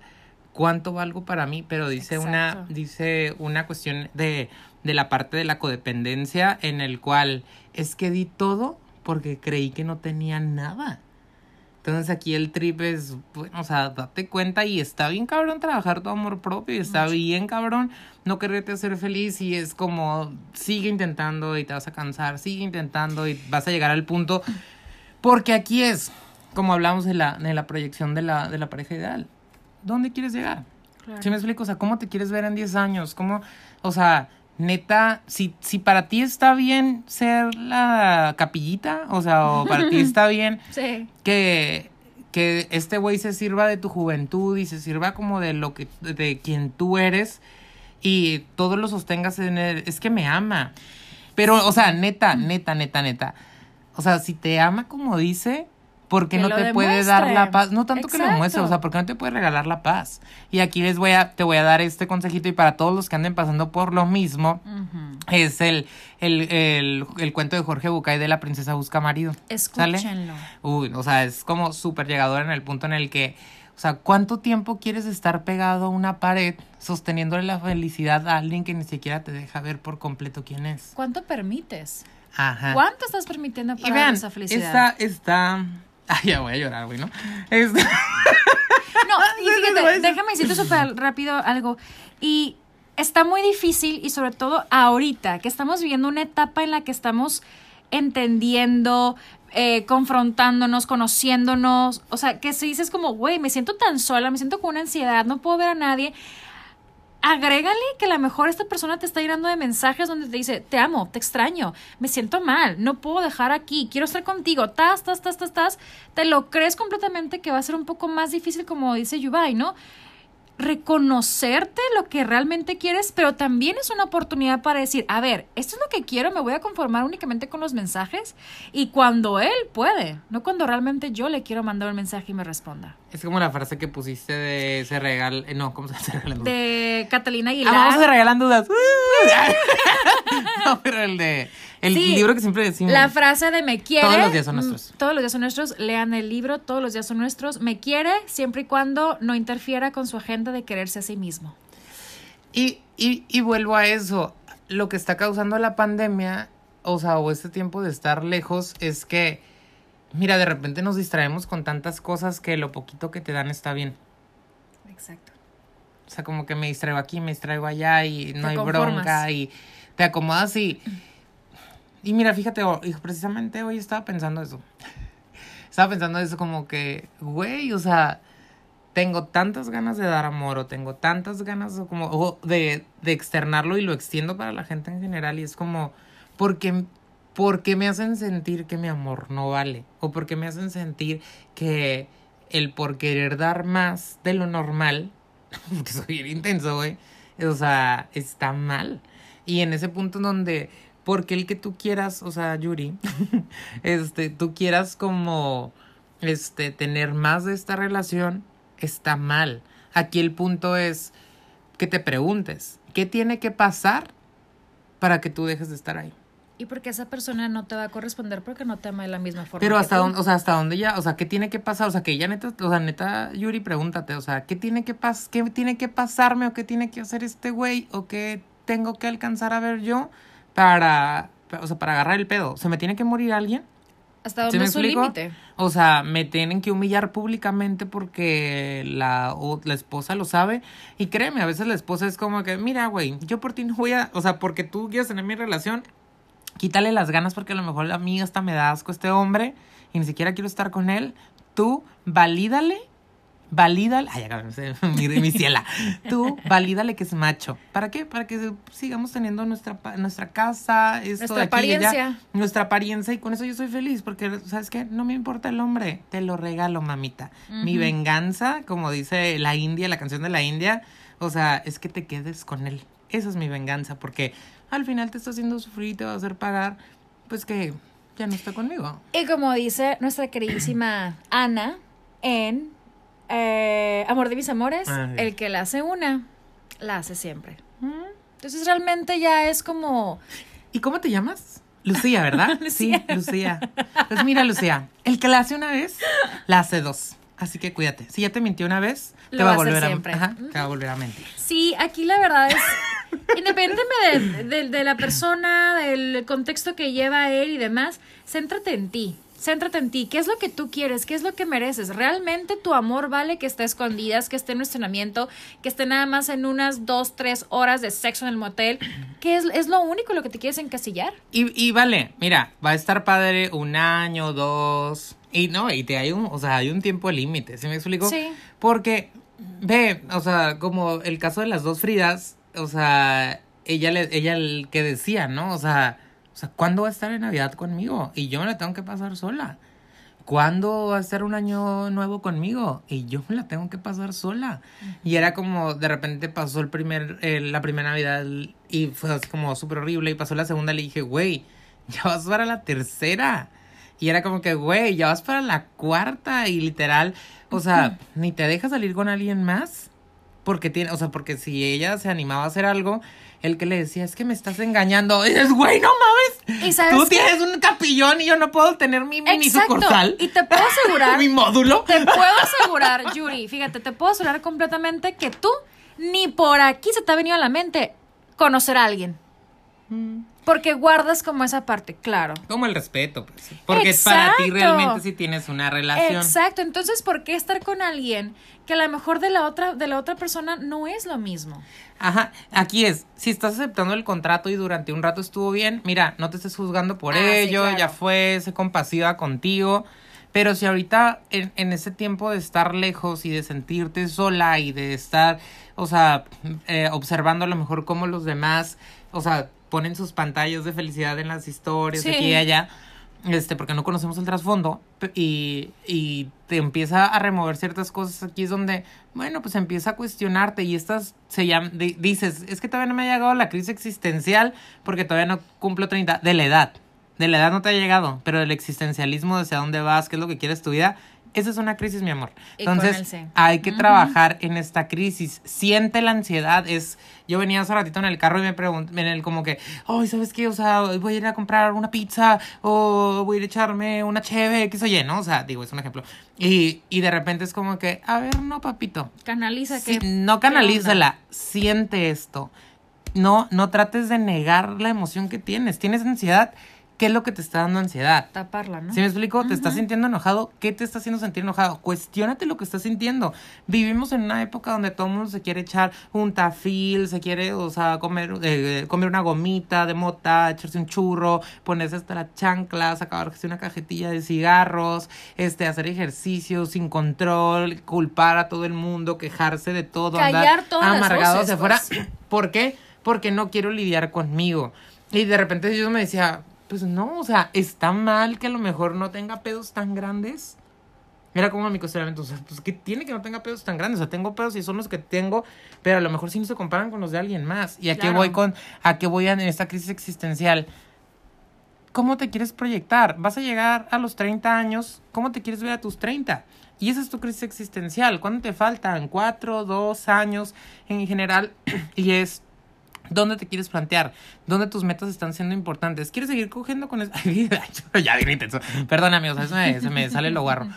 cuánto valgo para mí, pero dice una dice una cuestión de, de la parte de la codependencia en el cual es que di todo porque creí que no tenía nada. Entonces aquí el trip es, bueno, o sea, date cuenta y está bien cabrón trabajar tu amor propio y está bien cabrón no quererte hacer feliz y es como sigue intentando y te vas a cansar, sigue intentando y vas a llegar al punto porque aquí es, como hablamos de la, de la proyección de la, de la pareja ideal, ¿dónde quieres llegar? Claro. ¿Sí me explico? O sea, ¿cómo te quieres ver en 10 años? ¿Cómo, o sea, neta, si, si para ti está bien ser la capillita, o sea, o para ti está bien Sí. que, que este güey se sirva de tu juventud y se sirva como de lo que, de quien tú eres y todo lo sostengas en él, es que me ama. Pero, o sea, neta, neta, neta, neta. O sea, si te ama como dice, ¿por qué Que no te puede dar la paz? No tanto que lo muestre, o sea, ¿por qué no te puede regalar la paz? Y aquí les voy a, te voy a dar este consejito y para todos los que anden pasando por lo mismo, es el, el, el, el cuento de Jorge Bucay de la princesa busca marido. ¿Sale? Escúchenlo. Uy, o sea, es como súper llegador en el punto en el que, o sea, ¿cuánto tiempo quieres estar pegado a una pared sosteniéndole la felicidad a alguien que ni siquiera te deja ver por completo quién es? ¿Cuánto permites? Ajá. ¿Cuánto estás permitiendo Y para vean, esa felicidad? esta, ay, ya voy a llorar, güey, ¿no? Esta- No, y fíjate, déjame decirte súper rápido algo. Y está muy difícil, y sobre todo ahorita, que estamos viviendo una etapa en la que estamos entendiendo, eh, confrontándonos, conociéndonos. O sea, que si dices como, güey, me siento tan sola, me siento con una ansiedad, no puedo ver a nadie. Agrégale que a lo mejor esta persona te está llenando de mensajes donde te dice, te amo, te extraño, me siento mal, no puedo dejar aquí, quiero estar contigo, tas, tas, tas, tas, tas. Te lo crees completamente que va a ser un poco más difícil, como dice Yubai, ¿no? reconocerte lo que realmente quieres, pero también es una oportunidad para decir, a ver, esto es lo que quiero, me voy a conformar únicamente con los mensajes y cuando él puede, no cuando realmente yo le quiero mandar un mensaje y me responda. Es como la frase que pusiste de se regal, eh, no, ¿cómo se se regalan dudas? De Catalina Ah, Aguilar. vamos a regalan dudas. no, pero el de el Sí, libro que siempre decimos. La frase de me quiere. Todos los días son mm, nuestros. Todos los días son nuestros. Lean el libro, todos los días son nuestros. Me quiere siempre y cuando no interfiera con su agenda de quererse a sí mismo. Y, y, y vuelvo a eso. Lo que está causando la pandemia, o sea, o este tiempo de estar lejos, es que, mira, de repente nos distraemos con tantas cosas que lo poquito que te dan está bien. Exacto. O sea, como que me distraigo aquí, me distraigo allá y no Te hay conformas. bronca y te acomodas y... Y mira, fíjate, o- y precisamente hoy estaba pensando eso. Estaba pensando eso como que, güey, o sea, tengo tantas ganas de dar amor o tengo tantas ganas como o de, de externarlo y lo extiendo para la gente en general y es como, porque, porque me hacen sentir que mi amor no vale o porque me hacen sentir que el por querer dar más de lo normal, porque soy intenso, güey, o sea, está mal. Y en ese punto donde, porque el que tú quieras, o sea, Yuri, este, tú quieras como, este, tener más de esta relación, está mal. Aquí el punto es que te preguntes, ¿qué tiene que pasar para que tú dejes de estar ahí? Y porque esa persona no te va a corresponder porque no te ama de la misma forma. Pero hasta dónde, o sea, hasta dónde ya, o sea, ¿qué tiene que pasar? O sea, que ya neta, o sea, neta, Yuri, pregúntate, o sea, ¿qué tiene que pas qué tiene que pasarme o qué tiene que hacer este güey o qué tengo que alcanzar a ver yo para, o sea, para agarrar el pedo? ¿Se me tiene que morir alguien? ¿Hasta ¿Sí dónde es su límite? O sea, me tienen que humillar públicamente porque la, o la esposa lo sabe. Y créeme, a veces la esposa es como que, mira, güey, yo por ti no voy a, o sea, porque tú quieres tener mi relación, quítale las ganas porque a lo mejor a mí hasta me da asco este hombre y ni siquiera quiero estar con él. Tú valídale, valídale, ay, acá mi, mi ciela. Tú valídale que es macho. ¿Para qué? Para que sigamos teniendo nuestra, nuestra casa, esto Nuestra de aquí y allá apariencia. nuestra apariencia y con eso yo soy feliz porque, ¿sabes qué? No me importa el hombre, te lo regalo, mamita. Mi venganza, como dice la India, la canción de la India, o sea, es que te quedes con él. Esa es mi venganza porque al final te está haciendo sufrir y te va a hacer pagar, pues que ya no está conmigo. Y como dice nuestra queridísima Ana en eh, Amor de mis amores, Ah, sí. el que la hace una, la hace siempre. Entonces realmente ya es como... ¿Y cómo te llamas? Lucía, ¿verdad? Lucía. Sí, Lucía. Pues mira, Lucía, el que la hace una vez, la hace dos. Así que cuídate. Si ya te mintió una vez, Lo te va a volver a, siempre. ajá, te va a volver a mentir. Sí, aquí la verdad es, independientemente de, de- de la persona, del contexto que lleva él y demás, céntrate en ti. Céntrate en ti. ¿Qué es lo que tú quieres? ¿Qué es lo que mereces? ¿Realmente tu amor vale que esté escondidas, que esté en un estacionamiento, que esté nada más en unas dos, tres horas de sexo en el motel? ¿Qué es, es lo único lo que te quieres encasillar? Y, y vale, mira, va a estar padre un año, dos. Y no, y te hay un, o sea, hay un tiempo límite, ¿sí me explico? Sí. Porque, ve, o sea, como el caso de las dos Fridas, o sea, ella le, ella el que decía, ¿no? O sea, o sea, ¿cuándo va a estar en Navidad conmigo? Y yo me la tengo que pasar sola. ¿Cuándo va a estar un año nuevo conmigo? Y yo me la tengo que pasar sola. Y era como, de repente pasó el primer, eh, la primera Navidad y fue así como súper horrible. Y pasó la segunda y le dije, güey, ya vas para la tercera. Y era como que, güey, ya vas para la cuarta y literal, o sea, ni te deja salir con alguien más. Porque tiene, o sea, porque si ella se animaba a hacer algo, el que le decía, es que me estás engañando. Y dices, güey, no mames. ¿Y sabes Tú qué? tienes un capillón y yo no puedo tener mi mini Exacto. sucursal. Y te puedo asegurar. mi módulo. Te puedo asegurar, Yuri, fíjate, te puedo asegurar completamente que tú ni por aquí se te ha venido a la mente conocer a alguien. Mm. Porque guardas como esa parte, claro. Como el respeto, pues. Porque para ti realmente sí tienes una relación. Exacto, entonces ¿por qué estar con alguien que a lo mejor de la otra de la otra persona no es lo mismo? Ajá, aquí es, si estás aceptando el contrato y durante un rato estuvo bien, mira, no te estés juzgando por Ah, sí, ello, claro. ya fue, sé compasiva contigo, pero si ahorita en, en ese tiempo de estar lejos y de sentirte sola y de estar, o sea, eh, observando a lo mejor cómo los demás, o sea, ponen sus pantallas de felicidad en las historias Sí. aquí y allá, este, porque no conocemos el trasfondo y, y te empieza a remover ciertas cosas, aquí es donde, bueno, pues empieza a cuestionarte y estas se llaman, di- dices, es que todavía no me ha llegado la crisis existencial porque todavía no cumplo 30, de la edad, de la edad no te ha llegado, pero del existencialismo, de hacia dónde vas, qué es lo que quieres tu vida, esa es una crisis, mi amor. Entonces, hay que trabajar en esta crisis. Siente la ansiedad. Es, yo venía hace ratito en el carro y me pregunté, en el como que, ay, ¿sabes qué? O sea, voy a ir a comprar una pizza o voy a ir a echarme una cheve, que soy ¿no? O sea, digo, es un ejemplo. Y, y de repente es como que, a ver, no, papito. Canaliza que no ¿qué canalízala, siente esto. No, no trates de negar la emoción que tienes. Tienes ansiedad. ¿Qué es lo que te está dando ansiedad? taparla, ¿no? ¿Sí me explico? ¿Te estás sintiendo enojado? ¿Qué te está haciendo sentir enojado? Cuestiónate lo que estás sintiendo. Vivimos en una época donde todo el mundo se quiere echar un tafil, se quiere, o sea, comer, eh, comer una gomita de mota, echarse un churro, ponerse hasta las chanclas, acabarse una cajetilla de cigarros, este, hacer ejercicio sin control, culpar a todo el mundo, quejarse de todo, Callar andar amargado hacia afuera. ¿Por qué? Porque no quiero lidiar conmigo. Y de repente yo me decía, pues no, o sea, está mal que a lo mejor no tenga pedos tan grandes. Era como mi cuestionamiento, o sea, pues que tiene que no tenga pedos tan grandes, o sea, tengo pedos y son los que tengo, pero a lo mejor sí no se comparan con los de alguien más. ¿Y a qué voy con, a qué voy en esta crisis existencial? ¿Cómo te quieres proyectar? Vas a llegar a los 30 años, ¿cómo te quieres ver a tus 30? Y esa es tu crisis existencial. ¿Cuándo te faltan? ¿Cuatro, dos años en general? y es ¿Dónde te quieres plantear? ¿Dónde tus metas están siendo importantes? ¿Quieres seguir cogiendo con eso? ya bien intenso. Perdón, amigos, eso me, se me sale lo guarro.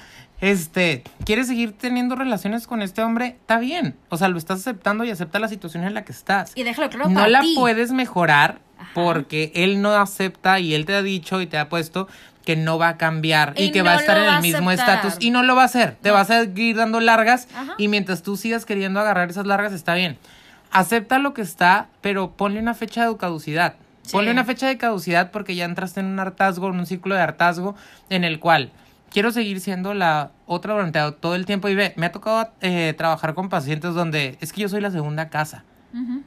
Este, ¿quieres seguir teniendo relaciones con este hombre? Está bien. O sea, lo estás aceptando y acepta la situación en la que estás. Y déjalo claro no la ti. puedes mejorar Ajá. porque él no acepta y él te ha dicho y te ha puesto que no va a cambiar y, Y que va a no estar en el mismo estatus y no lo va a hacer. Te vas a seguir dando largas Ajá. y mientras tú sigas queriendo agarrar esas largas está bien. Acepta lo que está, pero ponle una fecha de caducidad. Sí. Ponle una fecha de caducidad porque ya entraste en un hartazgo, en un círculo de hartazgo en el cual quiero seguir siendo la otra durante todo el tiempo y ve, me ha tocado eh, trabajar con pacientes donde es que yo soy la segunda casa.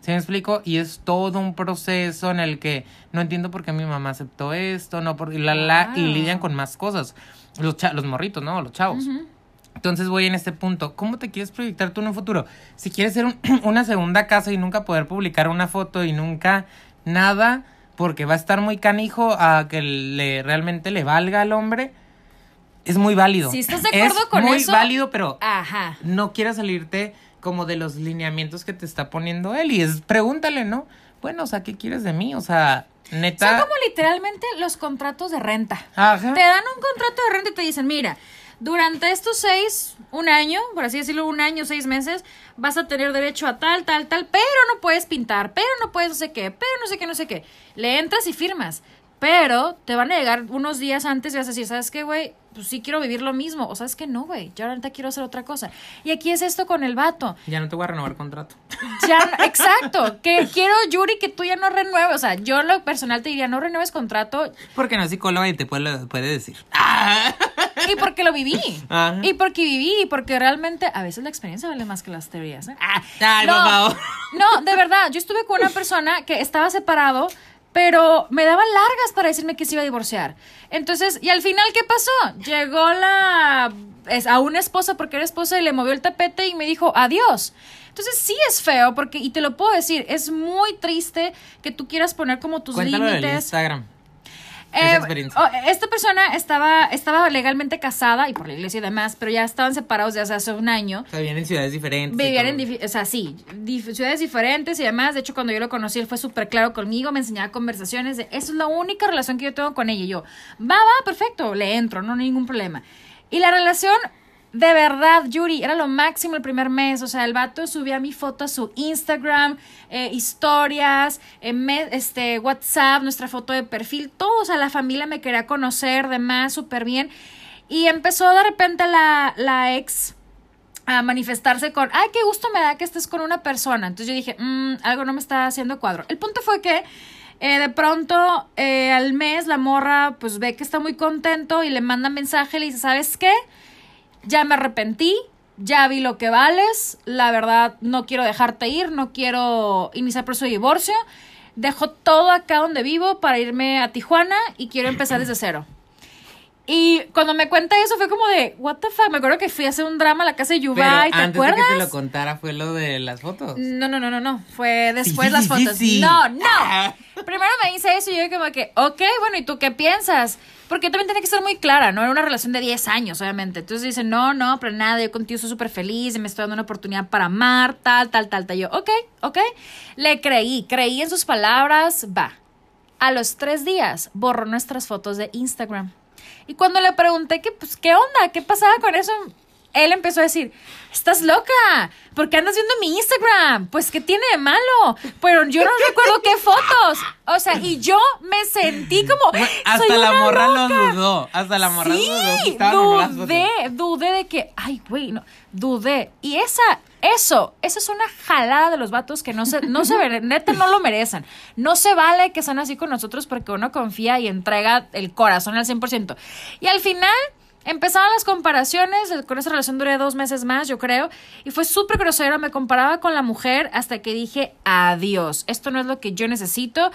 ¿Sí me explico? Y es todo un proceso en el que no entiendo por qué mi mamá aceptó esto, no por y la la y lidian con más cosas. Los cha- los morritos, ¿no? Los chavos. Entonces voy en este punto. ¿Cómo te quieres proyectar tú en un futuro? Si quieres ser un- una segunda casa y nunca poder publicar una foto y nunca nada, porque va a estar muy canijo a que le realmente le valga al hombre, es muy válido. Si estás de acuerdo es con muy eso- válido, pero Ajá. no quieras salirte como de los lineamientos que te está poniendo él. Y es, pregúntale, ¿no? Bueno, o sea, ¿qué quieres de mí? O sea, neta. Son como literalmente los contratos de renta. Ajá. Te dan un contrato de renta y te dicen, mira, durante estos seis, un año, por así decirlo, un año, seis meses, vas a tener derecho a tal, tal, tal, pero no puedes pintar, pero no puedes no sé qué, pero no sé qué, no sé qué. Le entras y firmas. Pero te van a llegar unos días antes y vas a decir, ¿sabes qué, güey? Pues sí quiero vivir lo mismo. O sabes que no, güey. Yo ahorita quiero hacer otra cosa. Y aquí es esto con el vato. Ya no te voy a renovar contrato. Ya, no- exacto. Que quiero, Yuri, que tú ya no renueves. O sea, yo en lo personal te diría, no renueves contrato. Porque no es psicóloga y te puede, puede decir. Ah. Y porque lo viví. Ajá. Y porque viví. Y porque realmente a veces la experiencia vale más que las teorías. ¿eh? Ay, no, no, de verdad. Yo estuve con una persona que estaba separado, pero me daba largas para decirme que se iba a divorciar. Entonces, y al final, ¿qué pasó? Llegó la es, a una esposa porque era esposa y le movió el tapete y me dijo adiós. Entonces sí es feo porque, y te lo puedo decir, es muy triste que tú quieras poner como tus Cuéntalo del límites. Instagram. Esa Eh, experiencia. oh, esta persona estaba, estaba legalmente casada y por la iglesia y demás, pero ya estaban separados desde hace un año. O sea, vivían en ciudades diferentes. Vivían en, o sea, sí, dif- ciudades diferentes y demás. De hecho, cuando yo lo conocí, él fue súper claro conmigo, me enseñaba conversaciones de, eso es la única relación que yo tengo con ella. Y yo, va, va, perfecto, le entro, no hay ningún problema. Y la relación, de verdad, Yuri, era lo máximo el primer mes. O sea, el vato subía mi foto a su Instagram, eh, historias, eh, este, WhatsApp, nuestra foto de perfil, todo. O sea, la familia me quería conocer, demás, súper bien. Y empezó de repente la, la ex a manifestarse con, ay, qué gusto me da que estés con una persona. Entonces yo dije, "Mm, algo no me está haciendo cuadro. El punto fue que eh, de pronto eh, al mes la morra pues ve que está muy contento y le manda mensaje, le dice, ¿sabes qué? Ya me arrepentí, ya vi lo que vales, la verdad no quiero dejarte ir, no quiero iniciar proceso de divorcio, dejo todo acá donde vivo para irme a Tijuana y quiero empezar desde cero. Y cuando me cuenta eso fue como de, what the fuck, me acuerdo que fui a hacer un drama a la casa de Yubay, ¿te antes acuerdas? de que te lo contara fue lo de las fotos. No, no, no, no, no. Fue después sí, las sí, fotos. sí. No, no. Primero me dice eso y yo como que, ok, bueno, ¿y tú qué piensas? Porque yo también tenía que ser muy clara, ¿no? Era una relación de 10 años, obviamente. Entonces dice, no, no, pero nada, yo contigo soy súper feliz me estoy dando una oportunidad para amar, tal, tal, tal, tal. Yo, ok, ok. Le creí, creí en sus palabras, va. A los tres días borró nuestras fotos de Instagram. Y cuando le pregunté que, pues, ¿qué onda? ¿Qué pasaba con eso? Él empezó a decir, estás loca, ¿por qué andas viendo mi Instagram? Pues, ¿qué tiene de malo? Pero yo no recuerdo qué fotos. O sea, y yo me sentí como, Bueno, soy hasta la una morra loca. lo dudó. Hasta la morra Sí, dudó. si estaban o no las fotos. dudé, dudé de que, ay, güey, no, dudé. Y esa, eso, esa es una jalada de los vatos que no se, no se, neta, no lo merecen. No se vale que sean así con nosotros porque uno confía y entrega el corazón al 100%. Y al final... Empezaban las comparaciones, con esa relación duré dos meses más, yo creo, y fue súper grosero, me comparaba con la mujer hasta que dije, adiós, esto no es lo que yo necesito,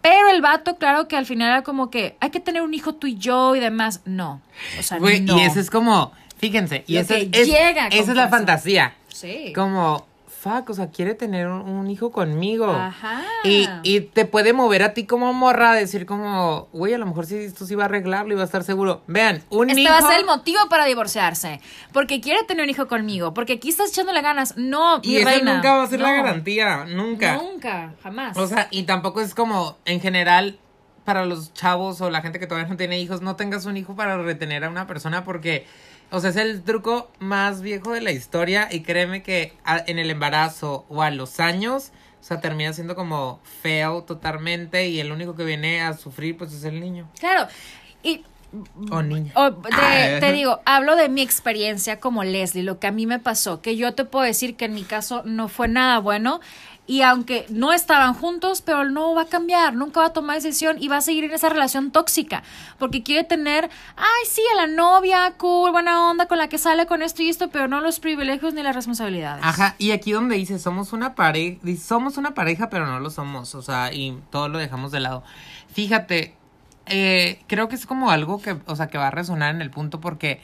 pero el vato, claro que al final era como que, hay que tener un hijo tú y yo y demás, no, o sea, no. Y eso es como, fíjense, y eso es, es- llega con esa es la fantasía. Sí. Como, fuck, o sea, quiere tener un, un hijo conmigo. Ajá. Y, y te puede mover a ti como morra decir como, güey, a lo mejor sí, esto sí va a arreglarlo y va a estar seguro. Vean, un Este hijo... va a ser el motivo para divorciarse. Porque quiere tener un hijo conmigo. Porque aquí estás echándole ganas. No, mi y eso reina. nunca va a ser la garantía, nunca. Nunca, jamás. O sea, y tampoco es como, en general, para los chavos o la gente que todavía no tiene hijos, no tengas un hijo para retener a una persona porque, o sea, es el truco más viejo de la historia y créeme que a- en el embarazo o a los años, o sea, termina siendo como feo totalmente y el único que viene a sufrir pues es el niño claro. Y o niña. O de- Ah. te digo, hablo de mi experiencia como Leslie, lo que a mí me pasó, que yo te puedo decir que en mi caso no fue nada bueno. Y aunque no estaban juntos, pero no va a cambiar, nunca va a tomar decisión y va a seguir en esa relación tóxica. Porque quiere tener, ay, sí, a la novia, cool, buena onda, con la que sale con esto y esto, pero no los privilegios ni las responsabilidades. Ajá, y aquí donde dice somos una pareja, somos una pareja, pero no lo somos, o sea, y todo lo dejamos de lado. Fíjate, eh, creo que es como algo que, o sea, que va a resonar en el punto porque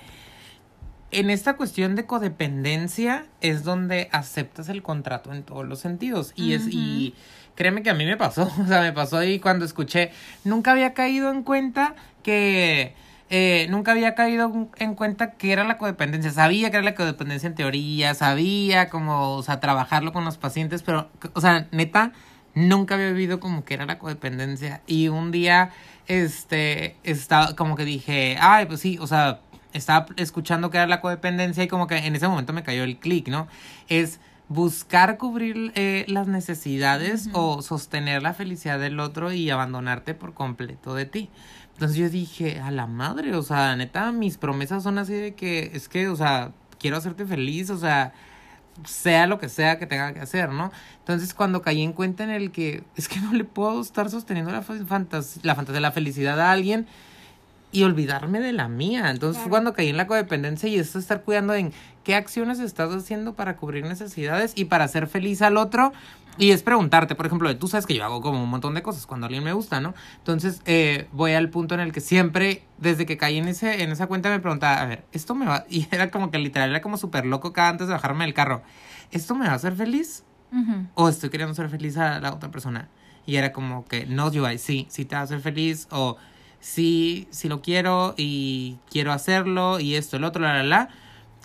en esta cuestión de codependencia es donde aceptas el contrato en todos los sentidos y es y créeme que a mí me pasó, o sea, me pasó y cuando escuché, nunca había caído en cuenta que eh, nunca había caído en cuenta que era la codependencia. Sabía que era la codependencia en teoría, sabía como, o sea, trabajarlo con los pacientes, pero, o sea, neta, nunca había vivido como que era la codependencia. Y un día, este, estaba, como que dije, ay, pues sí, o sea, estaba escuchando que era la codependencia y como que en ese momento me cayó el clic, ¿no? Es buscar cubrir eh, las necesidades o sostener la felicidad del otro y abandonarte por completo de ti. Entonces yo dije, a la madre, o sea, neta, mis promesas son así de que, es que, o sea, quiero hacerte feliz, o sea, sea lo que sea que tenga que hacer, ¿no? Entonces cuando caí en cuenta en el que es que no le puedo estar sosteniendo la, fa- fantas la fantasía, la felicidad a alguien y olvidarme de la mía. Entonces cuando caí en la codependencia y esto estar cuidando en qué acciones estás haciendo para cubrir necesidades y para hacer feliz al otro. Y es preguntarte, por ejemplo, tú sabes que yo hago como un montón de cosas cuando alguien me gusta, ¿no? Entonces eh, voy al punto en el que siempre, desde que caí en, ese, en esa cuenta, me preguntaba, a ver, ¿esto me va? Y era como que literal, era como súper loco cada antes de bajarme del carro. ¿Esto me va a hacer feliz? O estoy queriendo ser feliz a la otra persona. Y era como que, no, yo sí, sí te va a hacer feliz, o sí, sí lo quiero y quiero hacerlo y esto, el otro, la, la, la.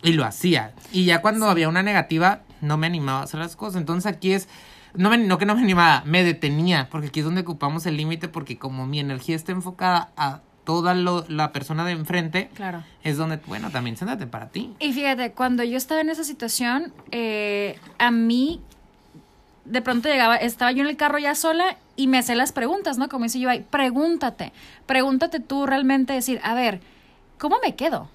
Y lo hacía. Y ya cuando había una negativa, no me animaba a hacer las cosas. Entonces aquí es, no, me, no que no me animaba, me detenía, porque aquí es donde ocupamos el límite, porque como mi energía está enfocada a toda lo- la persona de enfrente, Claro. es donde, bueno, también siéntate para ti. Y fíjate, cuando yo estaba en esa situación, eh, a mí de pronto llegaba, estaba yo en el carro ya sola y me hacía las preguntas, ¿no? Como dice yo, pregúntate, pregúntate tú realmente decir, a ver, ¿cómo me quedo?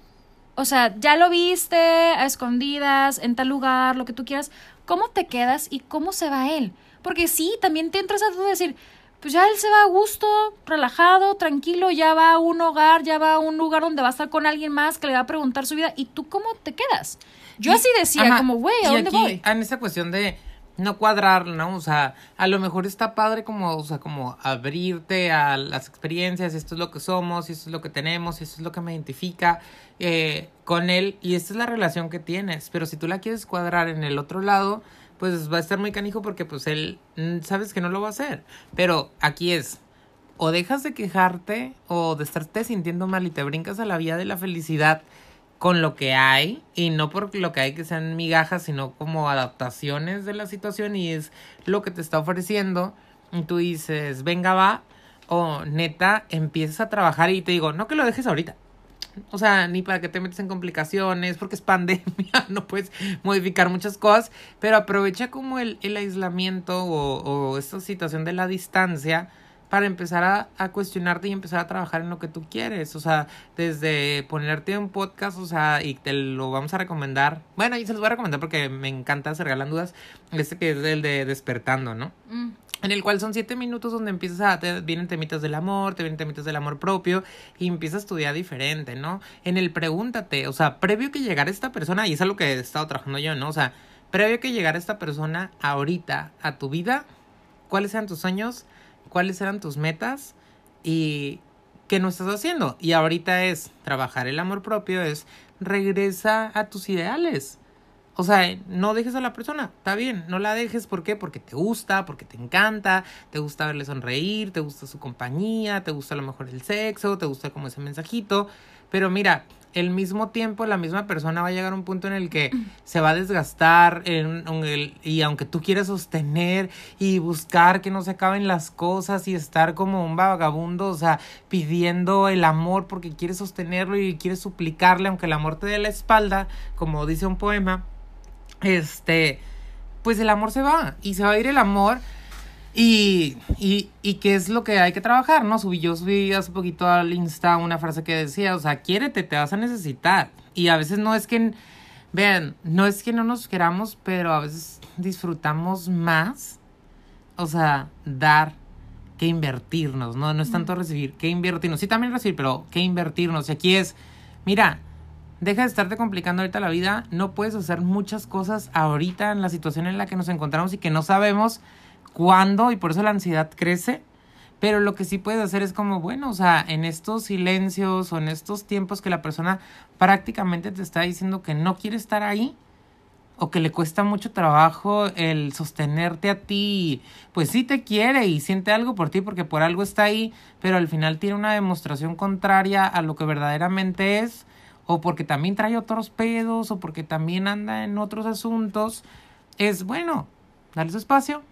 O sea, ya lo viste a escondidas, en tal lugar, lo que tú quieras, ¿cómo te quedas y cómo se va él? Porque sí, también te entras a de decir, pues ya él se va a gusto, relajado, tranquilo, ya va a un hogar, ya va a un lugar donde va a estar con alguien más que le va a preguntar su vida, ¿y tú cómo te quedas? Yo Y- así decía, ajá, como, güey, ¿a y dónde aquí, voy? En esa cuestión de no cuadrar, ¿no? O sea, a lo mejor está padre como, o sea, como abrirte a las experiencias, esto es lo que somos, esto es lo que tenemos, esto es lo que me identifica eh, con él y esta es la relación que tienes. Pero si tú la quieres cuadrar en el otro lado, pues va a estar muy canijo porque pues él mm, sabes que no lo va a hacer. Pero aquí es, o dejas de quejarte o de estarte sintiendo mal y te brincas a la vía de la felicidad con lo que hay y no por lo que hay que sean migajas, sino como adaptaciones de la situación y es lo que te está ofreciendo. Y tú dices, venga, va, o neta, empiezas a trabajar y te digo, no que lo dejes ahorita. O sea, ni para que te metas en complicaciones, porque es pandemia, no puedes modificar muchas cosas, pero aprovecha como el, el aislamiento o, o esta situación de la distancia para empezar a, a cuestionarte y empezar a trabajar en lo que tú quieres. O sea, desde ponerte un podcast, o sea, y te lo vamos a recomendar. Bueno, y se los voy a recomendar porque me encanta, se regalan dudas. Este que es el de despertando, ¿no? Mm, En el cual son siete minutos donde empiezas a, te vienen temitas del amor, te vienen temitas del amor propio y empiezas a estudiar diferente, ¿no? En el pregúntate, o sea, previo que llegara esta persona, y es algo que he estado trabajando yo, ¿no? O sea, previo que llegara esta persona ahorita a tu vida, ¿cuáles eran tus sueños? ¿Cuáles eran tus metas? Y qué no estás haciendo. Y ahorita es trabajar el amor propio, es regresa a tus ideales. O sea, no dejes a la persona, está bien, no la dejes, ¿por qué? Porque te gusta, porque te encanta, te gusta verle sonreír, te gusta su compañía, te gusta a lo mejor el sexo, te gusta como ese mensajito, pero mira, el mismo tiempo la misma persona va a llegar a un punto en el que se va a desgastar en, el, y aunque tú quieras sostener y buscar que no se acaben las cosas y estar como un vagabundo, o sea, pidiendo el amor porque quieres sostenerlo y quieres suplicarle aunque el amor te dé la espalda, como dice un poema, este, pues el amor se va y se va a ir el amor. Y, y, y qué es lo que hay que trabajar, ¿no? Subí, yo subí hace poquito al Insta una frase que decía, o sea, quiérete, te vas a necesitar. Y a veces no es que, vean, no es que no nos queramos, pero a veces disfrutamos más, o sea, dar que invertirnos, ¿no? No es tanto recibir, que invertirnos. Sí, también recibir, pero que invertirnos. Y aquí es, mira, deja de estarte complicando ahorita la vida. No puedes hacer muchas cosas ahorita en la situación en la que nos encontramos y que no sabemos cuándo y por eso la ansiedad crece. Pero lo que sí puedes hacer es como, bueno, o sea, en estos silencios o en estos tiempos que la persona prácticamente te está diciendo que no quiere estar ahí o que le cuesta mucho trabajo el sostenerte a ti, pues sí te quiere y siente algo por ti porque por algo está ahí, pero al final tiene una demostración contraria a lo que verdaderamente es, o porque también trae otros pedos, o porque también anda en otros asuntos, es bueno, dale su espacio,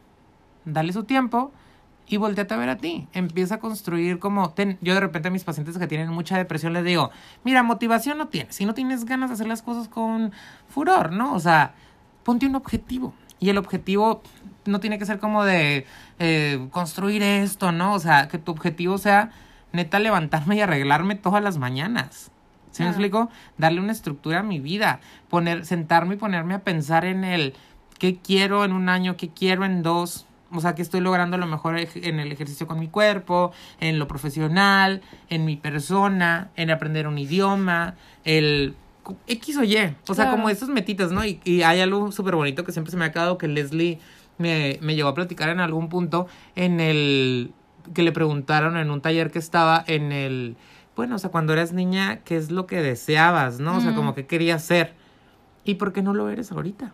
dale su tiempo y volteate a ver a ti. Empieza a construir como... ten- yo de repente a mis pacientes que tienen mucha depresión les digo, mira, motivación no tienes. Si no tienes ganas de hacer las cosas con furor, ¿no? O sea, ponte un objetivo. Y el objetivo no tiene que ser como de eh, construir esto, ¿no? O sea, que tu objetivo sea neta levantarme y arreglarme todas las mañanas. ¿Sí me explico? Darle una estructura a mi vida. Poner, sentarme y ponerme a pensar en el qué quiero en un año, qué quiero en dos. O sea, que estoy logrando lo mejor ej- en el ejercicio con mi cuerpo, en lo profesional, en mi persona, en aprender un idioma, el X o Y. O sea, Claro. como esas metitas, ¿no? Y, y hay algo súper bonito que siempre se me ha quedado que Leslie me, me llegó a platicar en algún punto en el que le preguntaron en un taller que estaba en el bueno, o sea, cuando eras niña, ¿qué es lo que deseabas, no? O sea, como que querías ser. ¿Y por qué no lo eres ahorita?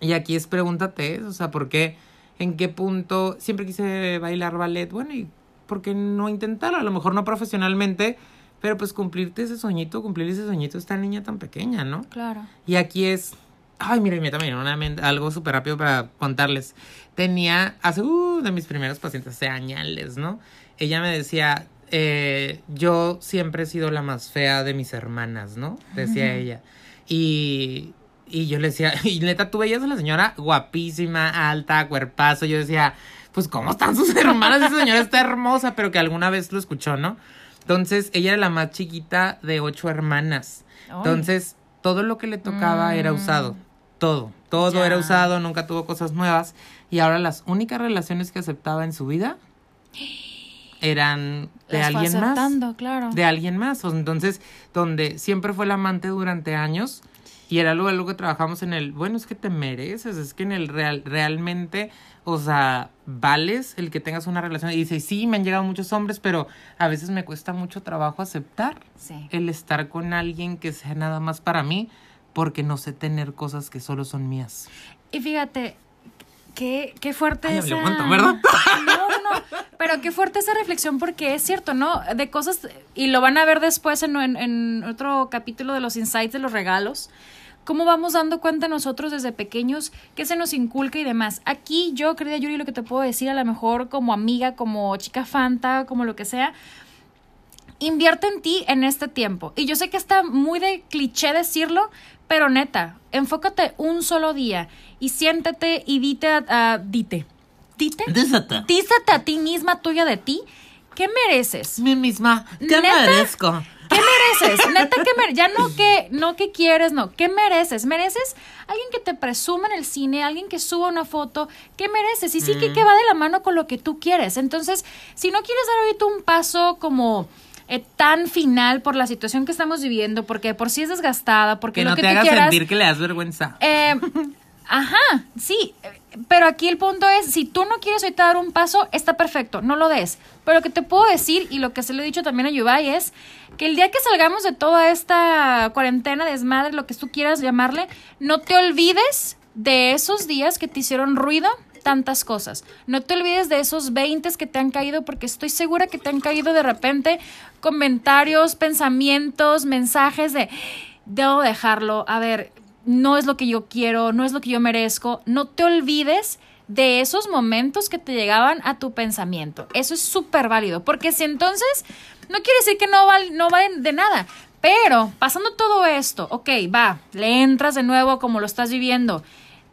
Y aquí es pregúntate eso, o sea, ¿por qué? ¿En qué punto? Siempre quise bailar ballet, bueno, ¿y ¿por qué no intentarlo? A lo mejor no profesionalmente, pero pues cumplirte ese sueñito, cumplir ese sueñito a esta niña tan pequeña, ¿no? Claro. Y aquí es. Ay, mira, mira, también una algo súper rápido para contarles. Tenía, hace, uh, de mis primeros pacientes, hace añales, ¿no? Ella me decía, eh, yo siempre he sido la más fea de mis hermanas, ¿no? Decía ella. Y, y yo le decía, y neta, tú veías a la señora guapísima, alta, cuerpazo. Yo decía, pues, ¿cómo están sus hermanas? Esa señora está hermosa, pero que alguna vez lo escuchó, ¿no? Entonces, ella era la más chiquita de ocho hermanas. Entonces, todo lo que le tocaba era Mm. usado. Todo. Todo Ya. era usado, nunca tuvo cosas nuevas. Y ahora las únicas relaciones que aceptaba en su vida eran de Las alguien más. claro. De alguien más. Entonces, donde siempre fue la amante durante años. Y era algo, algo que trabajamos en el, bueno, es que te mereces, es que en el real, realmente, o sea, vales el que tengas una relación. Y dice, sí, me han llegado muchos hombres, pero a veces me cuesta mucho trabajo aceptar Sí. el estar con alguien que sea nada más para mí, porque no sé tener cosas que solo son mías. Y fíjate, qué, qué fuerte Ay, esa... ¿verdad? No, no, no. Pero qué fuerte esa reflexión porque es cierto, ¿no? De cosas, y lo van a ver después en, en- en otro capítulo de los insights de los regalos, cómo vamos dando cuenta nosotros desde pequeños qué se nos inculca y demás. Aquí yo, querida Yuri, lo que te puedo decir a lo mejor como amiga, como chica fanta, como lo que sea, invierte en ti en este tiempo. Y yo sé que está muy de cliché decirlo, pero neta, enfócate un solo día y siéntate y dite, a- dite, dite, Desata. dísate a ti misma, tuya de ti, ¿qué mereces? Mi misma, ¿qué ¿Neta? merezco? ¿Qué mereces? Neta, ¿qué mere- Ya no que, no que quieres, no. ¿Qué mereces? ¿Mereces alguien que te presuma en el cine, alguien que suba una foto? ¿Qué mereces? Y sí que, que va de la mano con lo que tú quieres. Entonces, si no quieres dar ahorita un paso como eh, tan final por la situación que estamos viviendo, porque por sí es desgastada, porque Que lo no que te tú hagas quieras... sentir que le das vergüenza. Eh, ajá, sí, pero aquí el punto es, si tú no quieres ahorita dar un paso, está perfecto, no lo des. Pero lo que te puedo decir, y lo que se lo he dicho también a Yubay, es que el día que salgamos de toda esta cuarentena, desmadre, lo que tú quieras llamarle, no te olvides de esos días que te hicieron ruido tantas cosas. No te olvides de esos 20 que te han caído porque estoy segura que te han caído de repente comentarios, pensamientos, mensajes de debo dejarlo, a ver, no es lo que yo quiero, no es lo que yo merezco. No te olvides de esos momentos que te llegaban a tu pensamiento. Eso es súper válido, porque si entonces no quiere decir que no, val- no valen de nada, pero pasando todo esto, ok, va, le entras de nuevo como lo estás viviendo,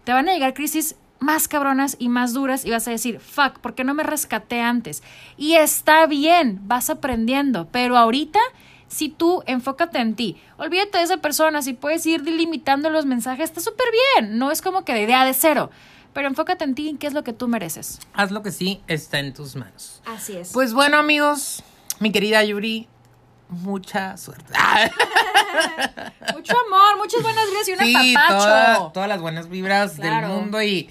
te van a llegar crisis más cabronas y más duras y vas a decir, fuck, ¿por qué no me rescaté antes? Y está bien, vas aprendiendo, pero ahorita si tú enfócate en ti, olvídate de esa persona, si puedes ir delimitando los mensajes, está súper bien, no es como que de idea de cero, pero enfócate en ti y qué es lo que tú mereces. Haz lo que sí está en tus manos. Así es. Pues bueno, amigos, mi querida Yuri, mucha suerte. mucho amor, muchas buenas vibras y un sí, toda- todas las buenas vibras Claro. del mundo y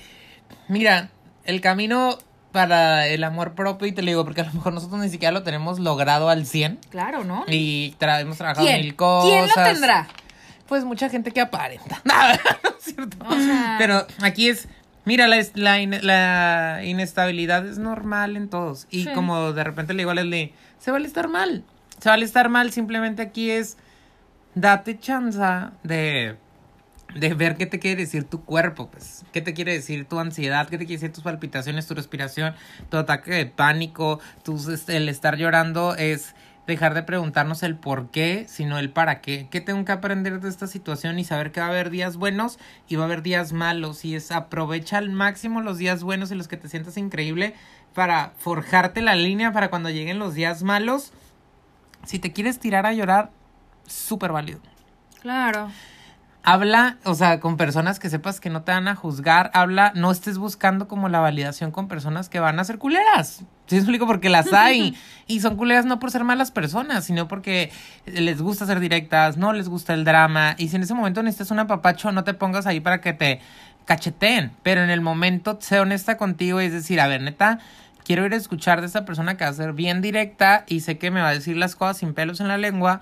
mira, el camino para el amor propio y te lo digo porque a lo mejor nosotros ni siquiera lo tenemos logrado al 100 Claro, ¿no? y tra- hemos trabajado ¿Quién? mil cosas. ¿Quién lo tendrá? Pues mucha gente que aparenta. Nada, no es cierto. O sea- Pero aquí es, mira, la, la, in- la inestabilidad es normal en todos. Y Sí. como de repente le digo a Leslie, se vale estar mal. Se vale estar mal, simplemente aquí es, date chance de, de ver qué te quiere decir tu cuerpo, pues. ¿Qué te quiere decir tu ansiedad? ¿Qué te quiere decir tus palpitaciones, tu respiración, tu ataque de pánico? tus, el estar llorando es dejar de preguntarnos el por qué, sino el para qué. ¿Qué tengo que aprender de esta situación y saber que va a haber días buenos y va a haber días malos? Y es aprovecha al máximo los días buenos y los que te sientas increíble para forjarte la línea para cuando lleguen los días malos. Si te quieres tirar a llorar, súper válido. Claro. Habla, o sea, con personas que sepas que no te van a juzgar. Habla, no estés buscando como la validación con personas que van a ser culeras. ¿Sí me explico? Porque las hay. y son culeras no por ser malas personas, sino porque les gusta ser directas, no les gusta el drama. Y si en ese momento necesitas un apapacho, no te pongas ahí para que te cacheteen. Pero en el momento, sé honesta contigo y es decir, a ver, neta, quiero ir a escuchar de esta persona que va a ser bien directa y sé que me va a decir las cosas sin pelos en la lengua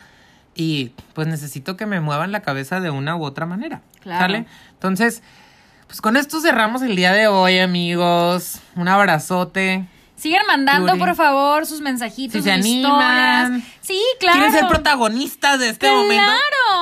y pues necesito que me muevan la cabeza de una u otra manera. Claro. ¿Sale? Entonces, pues con esto cerramos el día de hoy, amigos. Un abrazote. Sigan mandando, por favor, sus mensajitos, Si se sus animan. historias. Sí, claro. ¿Quieren ser protagonistas de este ¡Claro! momento?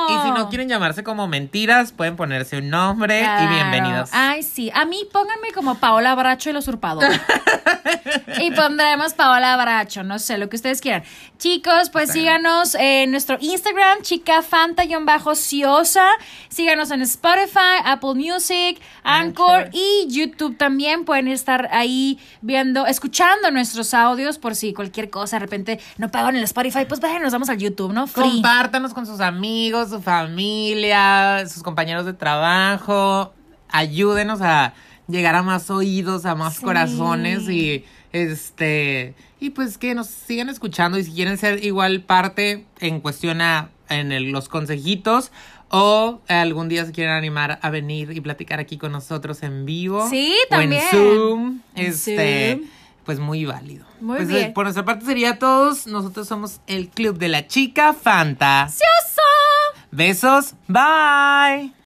Y si no quieren llamarse como mentiras, pueden ponerse un nombre Claro. y bienvenidos. Ay, sí. A mí pónganme como Paola Bracho el usurpador. y pondremos Paola Bracho, no sé, lo que ustedes quieran. Chicos, pues síganos en nuestro Instagram, chica fanta-ciosa. Síganos en Spotify, Apple Music, Anchor Anchor. y YouTube también. Pueden estar ahí viendo, escuchando nuestros audios por si cualquier cosa de repente no pagan el Spotify, pues vayan, nos vamos al YouTube, ¿no? Free. Compártanos con sus amigos, su familia, sus compañeros de trabajo. Ayúdenos a llegar a más oídos, a más Sí. corazones y este y pues que nos sigan escuchando y si quieren ser igual parte en cuestión a en el- los consejitos o algún día se quieren animar a venir y platicar aquí con nosotros en vivo Sí, o en también. Zoom, En este Zoom. Pues muy válido. Muy Pues, bien. Por nuestra parte sería todos. Nosotros somos el Club de la Chica Fanta. ¡Ciosa! Besos. Bye.